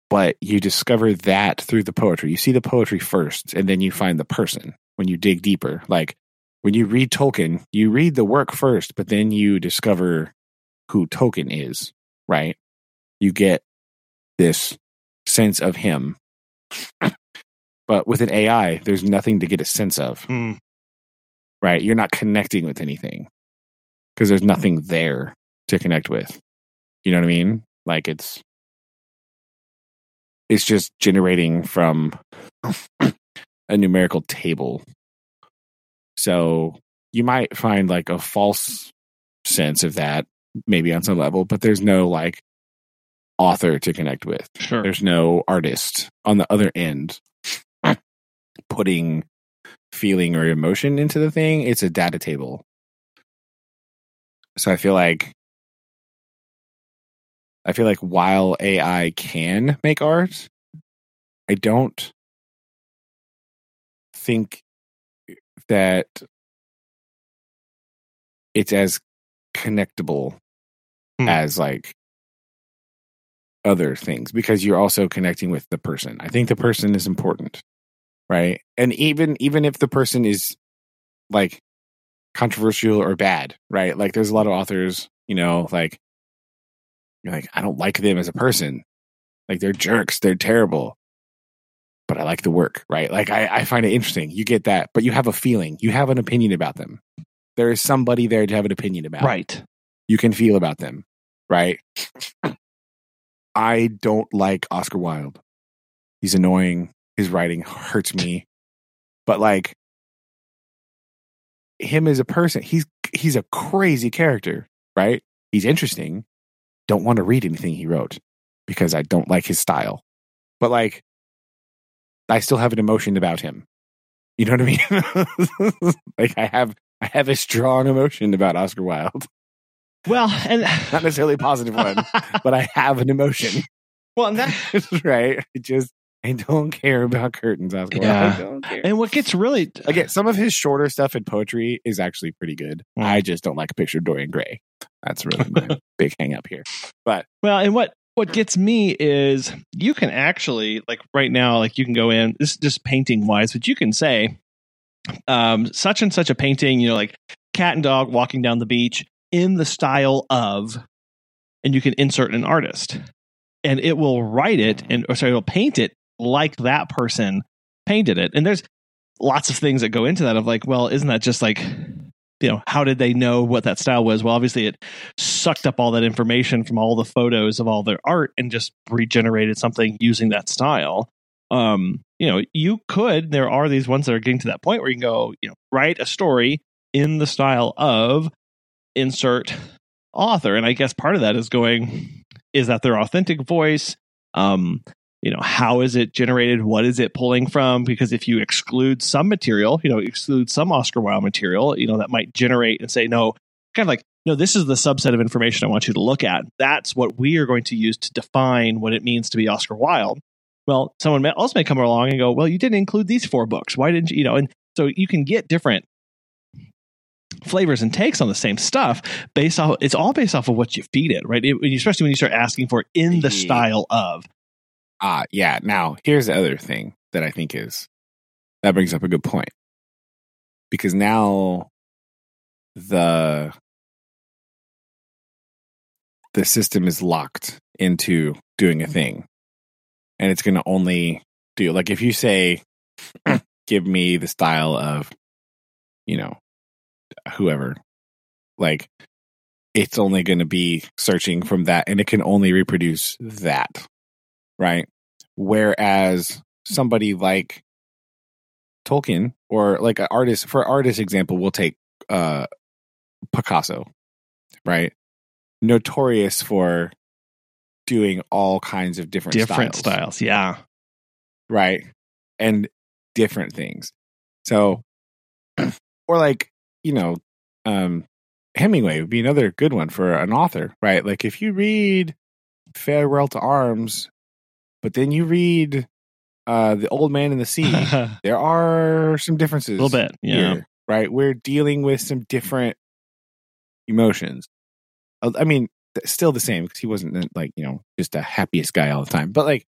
but you discover that through the poetry. You see the poetry first, and then you find the person when you dig deeper. Like, when you read Tolkien, you read the work first, but then you discover who Tolkien is, right? You get this sense of him. [coughs] but with an AI, there's nothing to get a sense of, Mm. right? You're not connecting with anything because there's nothing there to connect with. You know what I mean? Like it's it's just generating from [coughs] a numerical table. So you might find like a false sense of that maybe on some level, but there's no like author to connect with. Sure. There's no artist on the other end putting feeling or emotion into the thing. It's a data table. So I feel like I feel like while AI can make art, I don't think that it's as connectable Hmm. as like other things because you're also connecting with the person. I think the person is important, right? And even even if the person is like controversial or bad, right? Like there's a lot of authors, you know, like you're like I don't like them as a person. Like they're jerks, they're terrible. But I like the work, right? Like I, I find it interesting. You get that, but you have a feeling, you have an opinion about them. There is somebody there to have an opinion about Right. you can feel about them, right? I don't like Oscar Wilde. He's annoying. His writing hurts me. But like him as a person, he's he's a crazy character, right? He's interesting. Don't want to read anything he wrote because I don't like his style. But like I still have an emotion about him. You know what I mean? [laughs] like I have I have a strong emotion about Oscar Wilde Well, and [laughs] not necessarily a positive one, but I have an emotion, well, and that [laughs] right? I just I don't care about curtains, Oscar. Yeah. I don't care. and what gets really Again, some of his shorter stuff in poetry is actually pretty good. Mm. I just don't like a picture of Dorian Gray. That's really my big hang up here. But Well, and what what gets me is you can actually like right now, like you can go in. This is just painting wise, but you can say, um, such and such a painting. You know, like cat and dog walking down the beach in the style of, and you can insert an artist, and it will write it and or sorry, it'll paint it like that person painted it. And there's lots of things that go into that of like, well, isn't that just like you know, how did they know what that style was? Well, obviously it sucked up all that information from all the photos of all their art and just regenerated something using that style. Um, you know, you could, there are these ones that are getting to that point where you can go, you know, write a story in the style of insert author. And I guess part of that is going, is that their authentic voice? Um, you know how is it generated? What is it pulling from? Because if you exclude some material you know exclude some oscar wilde material you know that might generate and say no kind of like no this is the subset of information i want you to look at. That's what we are going to use to define what it means to be oscar wilde. Well someone may, else may come along and go well you didn't include these four books. Why didn't you you know and so you can get different flavors and takes on the same stuff based off it's all based off of what you feed it right? It, especially when you start asking for it in the mm-hmm. style of Ah, yeah. Now, here's the other thing that I think is that brings up a good point. Because now the the system is locked into doing a thing. And it's going to only do like if you say [clears throat] give me the style of you know whoever like it's only going to be searching from that and it can only reproduce that right Whereas somebody like Tolkien or like an artist, for artist example, we'll take uh, Picasso, right? Notorious for doing all kinds of different different styles, styles yeah, right, and different things. So, [clears throat] or like you know, um, Hemingway would be another good one for an author, right? Like if you read Farewell to Arms but then you read uh, The Old Man in the Sea, [laughs] there are some differences. A little bit, yeah. Here, right? We're dealing with some different emotions. Uh, I mean, still the same because he wasn't uh, like, you know, just the happiest guy all the time. But like,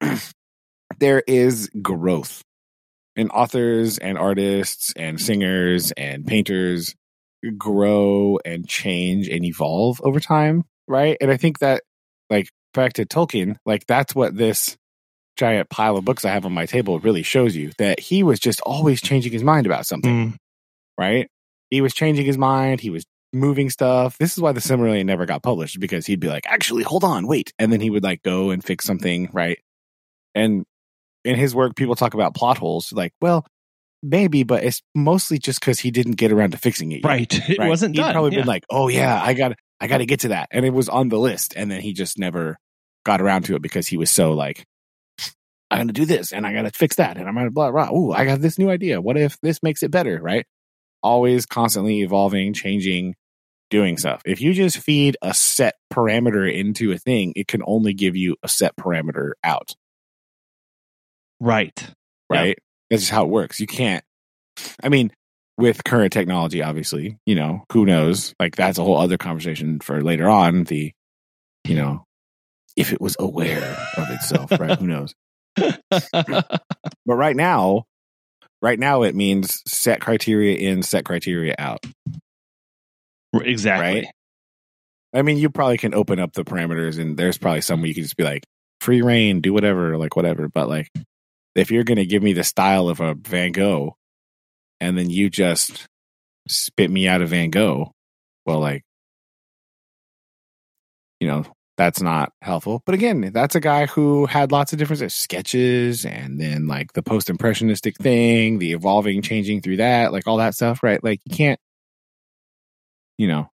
[clears throat] there is growth. And authors and artists and singers and painters grow and change and evolve over time, right? And I think that like back to Tolkien, like that's what this giant pile of books I have on my table really shows you that he was just always changing his mind about something, mm. right? He was changing his mind. He was moving stuff. This is why the Silmarillion never got published because he'd be like, actually, hold on, wait. And then he would like go and fix something, right? And in his work, people talk about plot holes. Like, well, maybe, but it's mostly just because he didn't get around to fixing it. Yet, right. [laughs] It right? wasn't He'd done. probably yeah. been like, oh, yeah, I got I got to get to that. And it was on the list. And then he just never got around to it because he was so like, I'm going to do this and I got to fix that. And I'm going to blah, blah. Ooh, I got this new idea. What if this makes it better? Right. Always constantly evolving, changing, doing stuff. If you just feed a set parameter into a thing, it can only give you a set parameter out. Right. Right. Yep. That's just how it works. You can't, I mean, with current technology, obviously, you know, who knows? Like that's a whole other conversation for later on. The, you know, if it was aware of itself, right? who knows? [laughs] but right now, right now it means set criteria in, set criteria out. Exactly. Right. I mean, you probably can open up the parameters, and there's probably some where you can just be like, free rein, do whatever, like whatever. But like, if you're going to give me the style of a Van Gogh, and then you just spit me out of Van Gogh, well, like, you know, that's not helpful. But again, that's a guy who had lots of different sketches and then like the post impressionistic thing, the evolving, changing through that, like all that stuff, right? Like you can't, you know,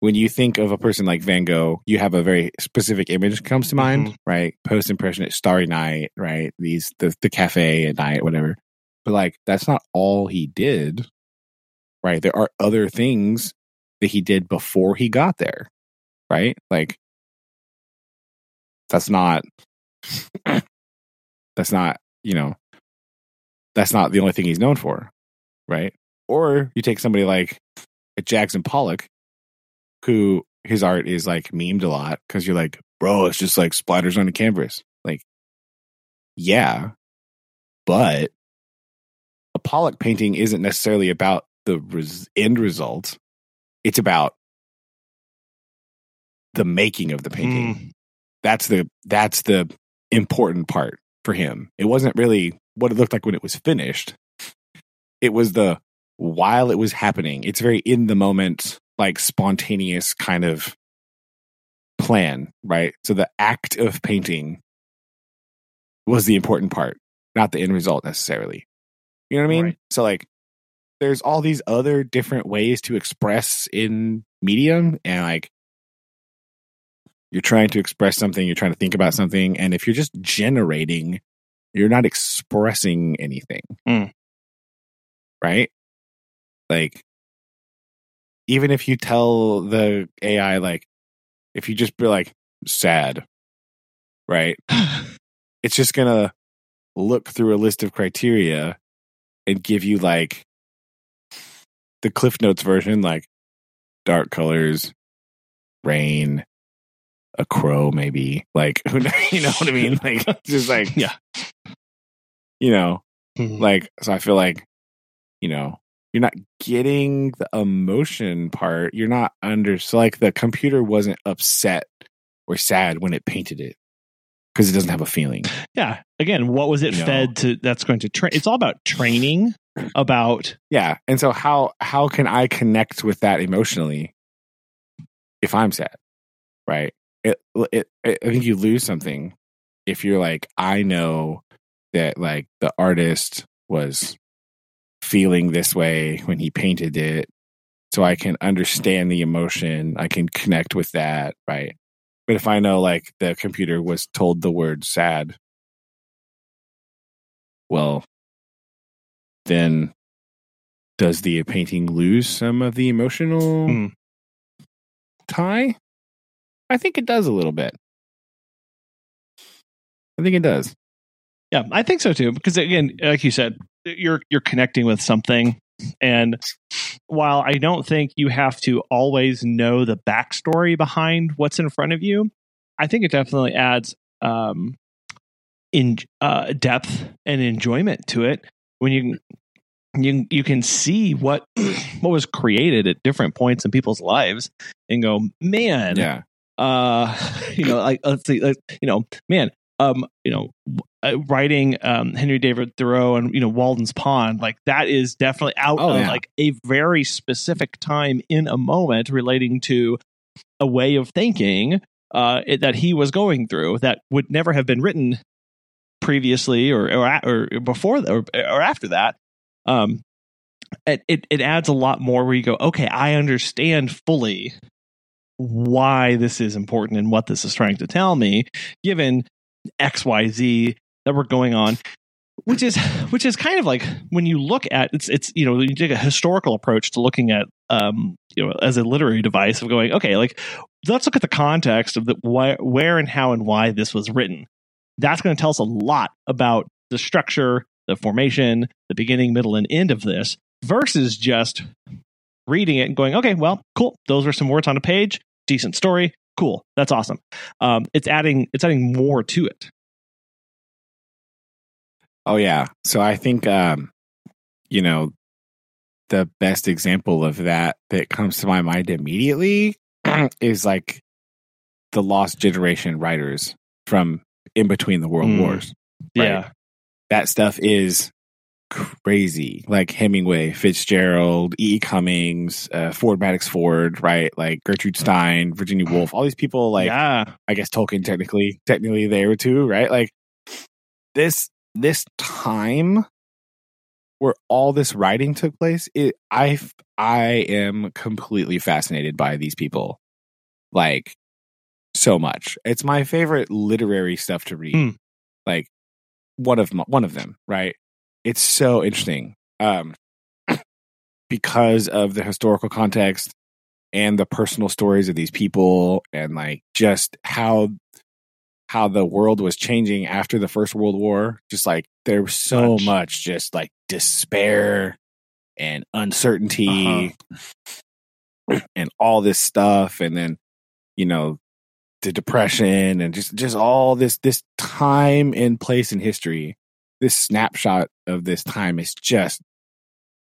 when you think of a person like Van Gogh, you have a very specific image comes to mind, mm-hmm. right? Post impressionist, Starry Night, right? These the the cafe at night, whatever. But like that's not all he did, right? There are other things that he did before he got there, right? Like that's not [clears throat] that's not, you know, that's not the only thing he's known for, right? Or you take somebody like Jackson Pollock, who his art is like memed a lot because you're like, bro, it's just like splatters on a canvas. Like, yeah, but Pollock painting isn't necessarily about the res- end result. It's about the making of the painting. Mm. That's the that's the important part for him. It wasn't really what it looked like when it was finished. It was the while it was happening. It's very in the moment, like spontaneous kind of plan, right? So the act of painting was the important part, not the end result necessarily. You know what I mean? Right. So like there's all these other different ways to express in medium and like you're trying to express something, you're trying to think about something, and if you're just generating, you're not expressing anything. Mm. Right? Like even if you tell the AI like if you just be like sad, right? [laughs] It's just gonna look through a list of criteria and give you like the Cliff Notes version, like dark colors, rain, a crow, maybe. Like, [laughs] who you know what I mean? [laughs] Like, just like, Yeah. you know, Mhm. like, so I feel like, you know, you're not getting the emotion part. You're not under, so like the computer wasn't upset or sad when it painted it because it doesn't have a feeling. yeah. Again, what was it You know. fed to? That's going to train. It's all about training. About Yeah. And so how how can I connect with that emotionally if I'm sad? Right? It, it, it I think you lose something if you're like I know that like the artist was feeling this way when he painted it so I can understand the emotion, I can connect with that, right? But if I know like the computer was told the word sad, well, then does the painting lose some of the emotional Hmm. tie? I think it does a little bit. I think it does. Yeah, I think so too. Because again, like you said, you're you're connecting with something, and while I don't think you have to always know the backstory behind what's in front of you, I think it definitely adds um, in uh, depth and enjoyment to it when you you you can see what [clears throat] what was created at different points in people's lives and go, man, Yeah. uh [laughs] you know like let's see like, you know man um you know uh, writing um henry david thoreau and you know walden's pond like that is definitely out Oh, of yeah. like a very specific time in a moment relating to a way of thinking uh it, that he was going through that would never have been written previously or or, or before or, or after that um it, it it adds a lot more where you go okay i understand fully why this is important and what this is trying to tell me given xyz that we're going on which is which is kind of like when you look at it's it's you know you take a historical approach to looking at um you know as a literary device of going okay like let's look at the context of the why, where and how and why this was written. That's going to tell us a lot about the structure the formation the beginning middle and end of this versus just reading it and going okay well cool. Those are some words on a page. Decent story cool that's awesome um it's adding it's adding more to it Oh yeah. So I think um you know the best example of that that comes to my mind immediately [clears throat] is like the lost generation writers from in between the world Mm. wars. Right. yeah That stuff is crazy. Like Hemingway, Fitzgerald, E. E. Cummings, uh, Ford Madox Ford, right? Like Gertrude Stein, Virginia Woolf, all these people like yeah I guess Tolkien technically technically there too, right? Like this this time where all this writing took place, it I I am completely fascinated by these people. Like so much. It's my favorite literary stuff to read. Hmm. Like one of my, one of them, right? It's so interesting. Um [clears throat] because of the historical context and the personal stories of these people and like just how how the world was changing after the first world war just like there was so Much. much, just like despair and uncertainty [clears throat] and all this stuff and then you know the depression and just just all this this time and place in history this snapshot of this time is just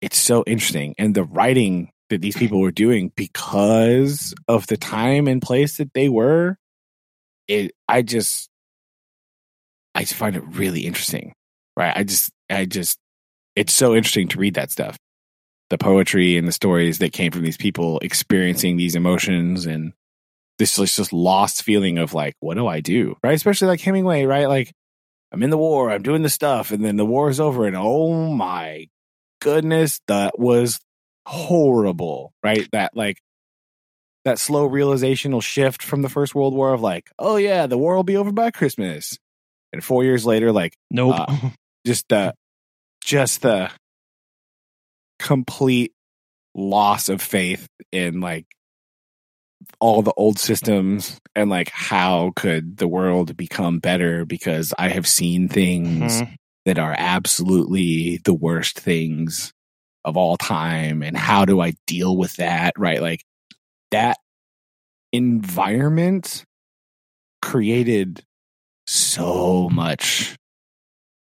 it's so interesting and the writing that these people were doing because of the time and place that they were it i just I just find it really interesting. Right. I just I just it's so interesting to read that stuff. The poetry and the stories that came from these people experiencing these emotions and this just, just lost feeling of like, what do I do? Right. Especially like Hemingway, right? Like I'm in the war, I'm doing the stuff, and then the war is over, and oh my goodness, that was horrible, right? That like that slow realizational shift from the First World War of like, oh yeah, the war will be over by Christmas, and four years later, like, nope, uh, [laughs] just the just the complete loss of faith in like all the old systems and like how could the world become better because I have seen things mm-hmm. that are absolutely the worst things of all time and how do I deal with that right? Like that environment created so much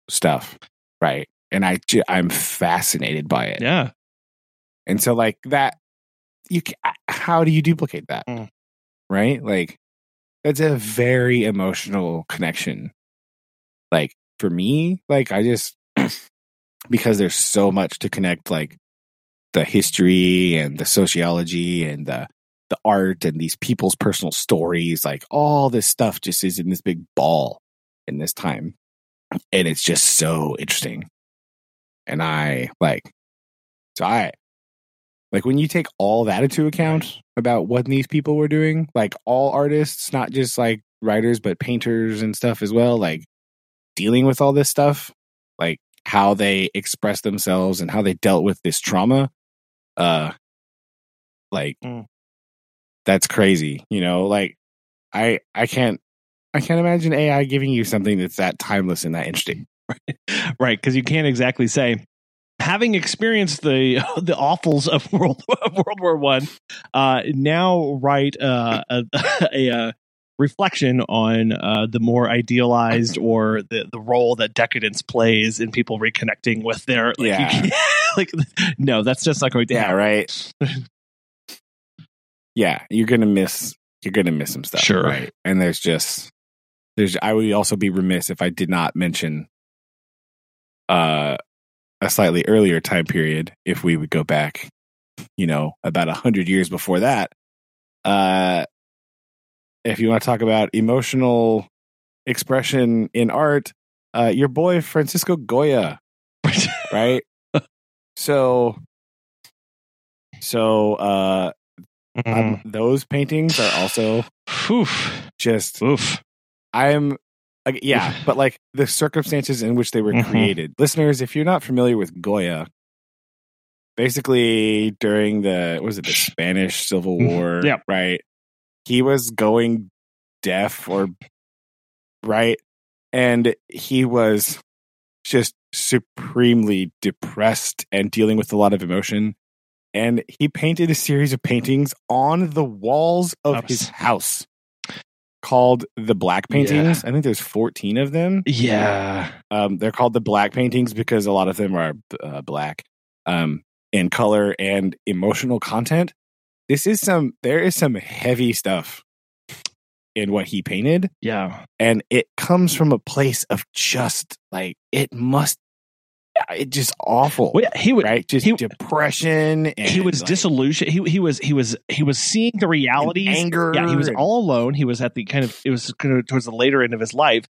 stuff right? And I I'm fascinated by it. Yeah. And so like that you how do you duplicate that? Mm. Right? Like that's a very emotional connection. Like for me, like I just [clears throat] because there's so much to connect like the history and the sociology and the the art and these people's personal stories, like all this stuff just is in this big ball in this time. And it's just so interesting. And I like so I like when you take all that into account about what these people were doing, like all artists, not just like writers, but painters and stuff as well, like dealing with all this stuff, like how they express themselves and how they dealt with this trauma, uh, like mm. that's crazy, you know, like I, I can't, I can't imagine AI giving you something that's that timeless and that interesting. [laughs] right. Cause you can't exactly say, having experienced the [laughs] the awfuls of World [laughs] of World War One, uh, now write uh, a, [laughs] a, a, reflection on uh, the more idealized or the the role that decadence plays in people reconnecting with their like, yeah. like no that's just not going to yeah happen. right. Yeah you're gonna miss you're gonna miss some stuff sure. right and there's just there's I would also be remiss if I did not mention uh a slightly earlier time period if we would go back, you know, about a hundred years before that. Uh, if you want to talk about emotional expression in art, uh, your boy Francisco Goya, [laughs] right? so, so uh, mm. um, those paintings are also Oof. just Oof. I'm like, yeah, [laughs] but like the circumstances in which they were mm-hmm. created. Listeners, if you're not familiar with Goya, basically during the was it the [laughs] Spanish Civil mm-hmm. War, yeah. right? He was going deaf or right, and he was just supremely depressed and dealing with a lot of emotion. And he painted a series of paintings on the walls of Oops. his house called the black paintings. Yeah. I think there's 14 of them. Yeah. Um, they're called the black paintings because a lot of them are uh, black um, in color and emotional content. This is some, there is some heavy stuff in what he painted. Yeah. And it comes from a place of just like, it must it just awful. Well, he would right, just he, depression. he was like, disillusioned. He he was he was he was seeing the realities. Anger. Yeah, he was all alone. He was at the kind of it was kind of towards the later end of his life,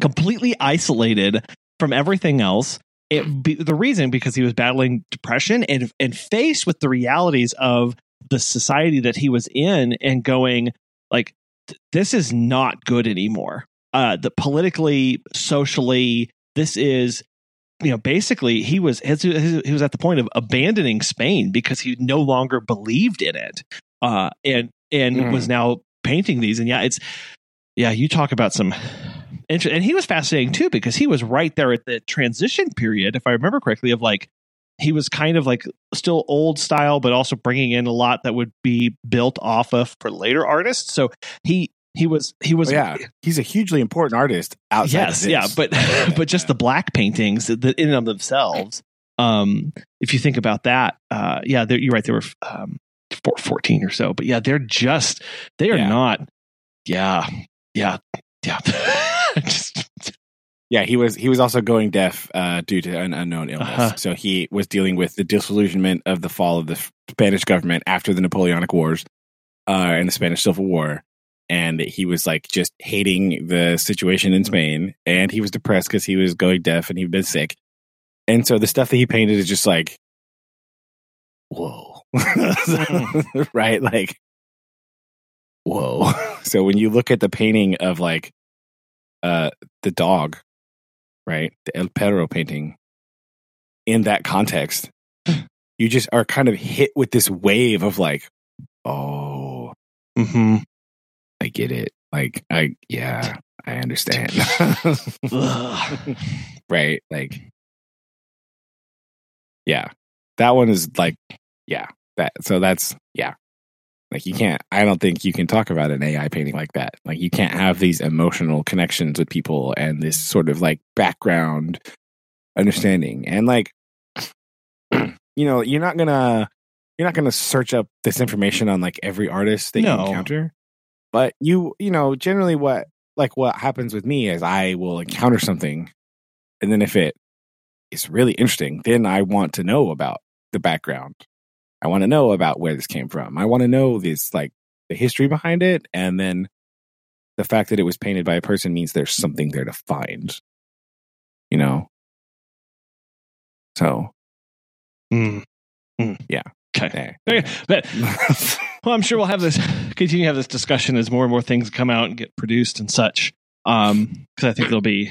completely isolated from everything else. It be, the reason because he was battling depression and and faced with the realities of the society that he was in and going like this is not good anymore. Uh, the politically, socially, this is you know, basically he was he was at the point of abandoning Spain because he no longer believed in it, uh, and and mm. was now painting these. And yeah, it's yeah, you talk about some interest, and he was fascinating too because he was right there at the transition period, if I remember correctly, of like he was kind of like still old style, but also bringing in a lot that would be built off of for later artists. So he he was he was yeah he's a hugely important artist outside yes yeah but [laughs] [laughs] but just the black paintings that in and of themselves um if you think about that uh yeah you're right they were um 14 or so but yeah they're just they are yeah. not yeah yeah yeah [laughs] just Yeah, he was he was also going deaf uh, due to an unknown illness. Uh-huh. So he was dealing with the disillusionment of the fall of the Spanish government after the Napoleonic Wars uh, and the Spanish Civil War, and he was like just hating the situation in Spain, and he was depressed because he was going deaf and he'd been sick, and so the stuff that he painted is just like, whoa, [laughs] right? Like, whoa. [laughs] So when you look at the painting of like uh the dog right? The El Perro painting in that context, you just are kind of hit with this wave of like, oh, Mm-hmm. I get it. Like, I, yeah, I understand. [laughs] right? Like, yeah, that one is like, yeah, that, so that's, yeah. Like, you can't, I don't think you can talk about an AI painting like that. Like, you can't have these emotional connections with people and this sort of like background understanding. And like, [clears throat] you know, you're not gonna, you're not gonna search up this information on like every artist that No. you encounter. But you, you know, generally what, like what happens with me is I will encounter something and then if it is really interesting, then I want to know about the background. I want to know about where this came from. I want to know this like the history behind it and then the fact that it was painted by a person means there's something there to find. You know? So, Mm. Yeah. Okay. eh. [laughs] [laughs] Well, I'm sure we'll have this continue to have this discussion as more and more things come out and get produced and such. Um, because I think it'll be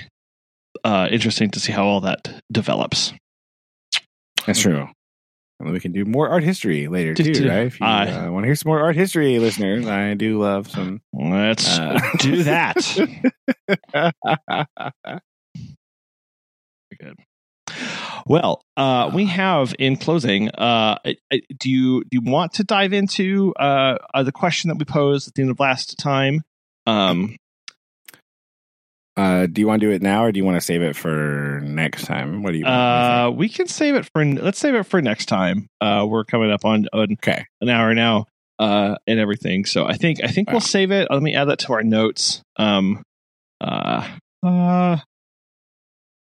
uh interesting to see how all that develops. That's true. And then we can do more art history later Do- too, do- right? If you I- uh, want to hear some more art history, listeners, I do love some. Let's Uh, do that. [laughs] Good. Well, uh, we have in closing. Uh, do you do you want to dive into uh, uh, the question that we posed at the end of last time? Um, uh, do you want to do it now, or do you want to save it for next time? What do you? want? uh, we can save it for let's save it for next time. Uh, we're coming up on, on okay. an hour now uh, and everything. So I think I think Wow. we'll save it. Let me add that to our notes. Um, uh, uh,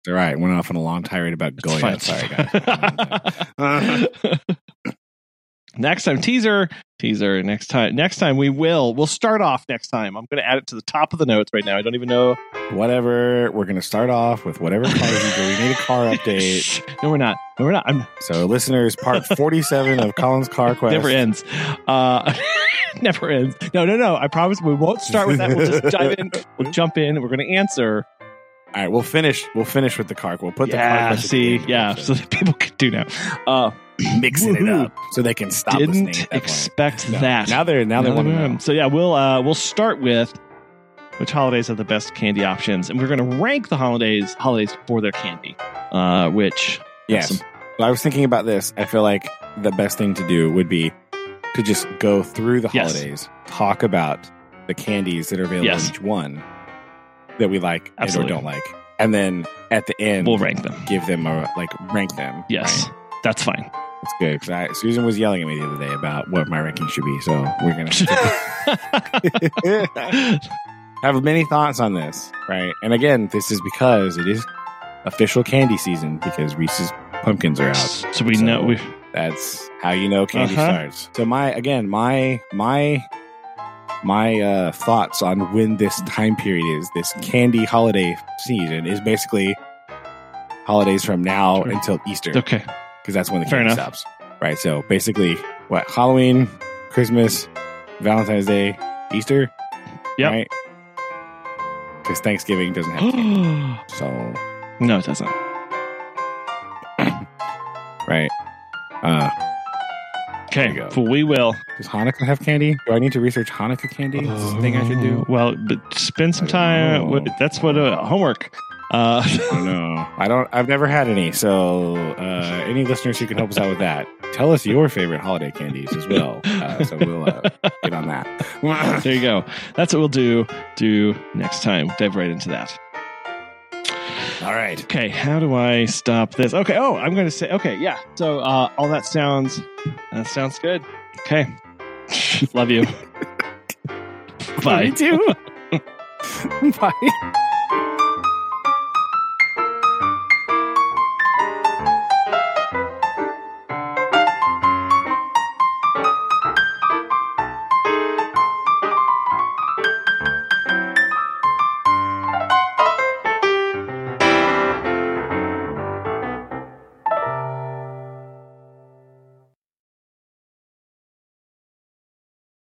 all right. Went off on a long tirade about Goya. fine. Sorry, guys. [laughs] [laughs] next time, teaser, teaser. Next time, next time we will. We'll start off next time. I'm going to add it to the top of the notes right now. I don't even know. whatever. We're gonna start off with whatever cars you do. We need a car [laughs] update. No, we're not. No, we're not. I'm So, listeners, part forty-seven of Collin's Car Quest. never ends. Uh, never ends. No, no, no. I promise we won't start with that. We'll just dive in. We'll jump in. We're going to answer. All right, we'll finish. We'll finish with the car. We'll put the car yeah. quest at See. the Yeah. So that people can do now. Uh, [clears throat] mixing it up so they can stop didn't expect No. that. Now they're now they No, want to no, no. know. So yeah, we'll uh, we'll start with which holidays have the best candy options, and we're going to rank the holidays holidays for their candy. Uh, which Yes. Awesome. So I was thinking about this. I feel like the best thing to do would be to just go through the Yes. holidays, talk about the candies that are available Yes. in each one that we like and or don't like, and then at the end we'll rank them. give them a like rank them. Yes, right? that's fine. that's good. 'Cause I, Susan was yelling at me the other day about what my ranking should be, so we're gonna [laughs] [laughs] have many thoughts on this, right? And again, this is because it is official candy season because Reese's pumpkins are out. so we know we That's how you know candy Uh-huh. starts. So my again, my my my uh thoughts on when this time period is, this candy holiday season is basically holidays from now Sure. until Easter okay. because that's when the Fair candy enough. stops. Right. So basically what Halloween, Christmas, Valentine's Day, Easter. Yep. Right. Because Thanksgiving doesn't have candy. [gasps] So no, it doesn't. right. Uh Okay, you well, we will. does Hanukkah have candy? Do I need to research Hanukkah candy? Is this a thing I should do? Well, but spend some time. With, that's what uh, homework. Uh, I don't know. I don't. I've never had any. So, uh, any listeners who can help us out with that, tell us your favorite holiday candies as well. Uh, so we'll uh, get on that. [laughs] there you go. That's what we'll do. Do next time. Dive right into that. All right. Okay, how do I stop this? Okay, oh, I'm going to say, okay, yeah. So uh, all that sounds, that sounds good. Okay, [laughs] [laughs] love you. Bye. Me too. [laughs] Bye.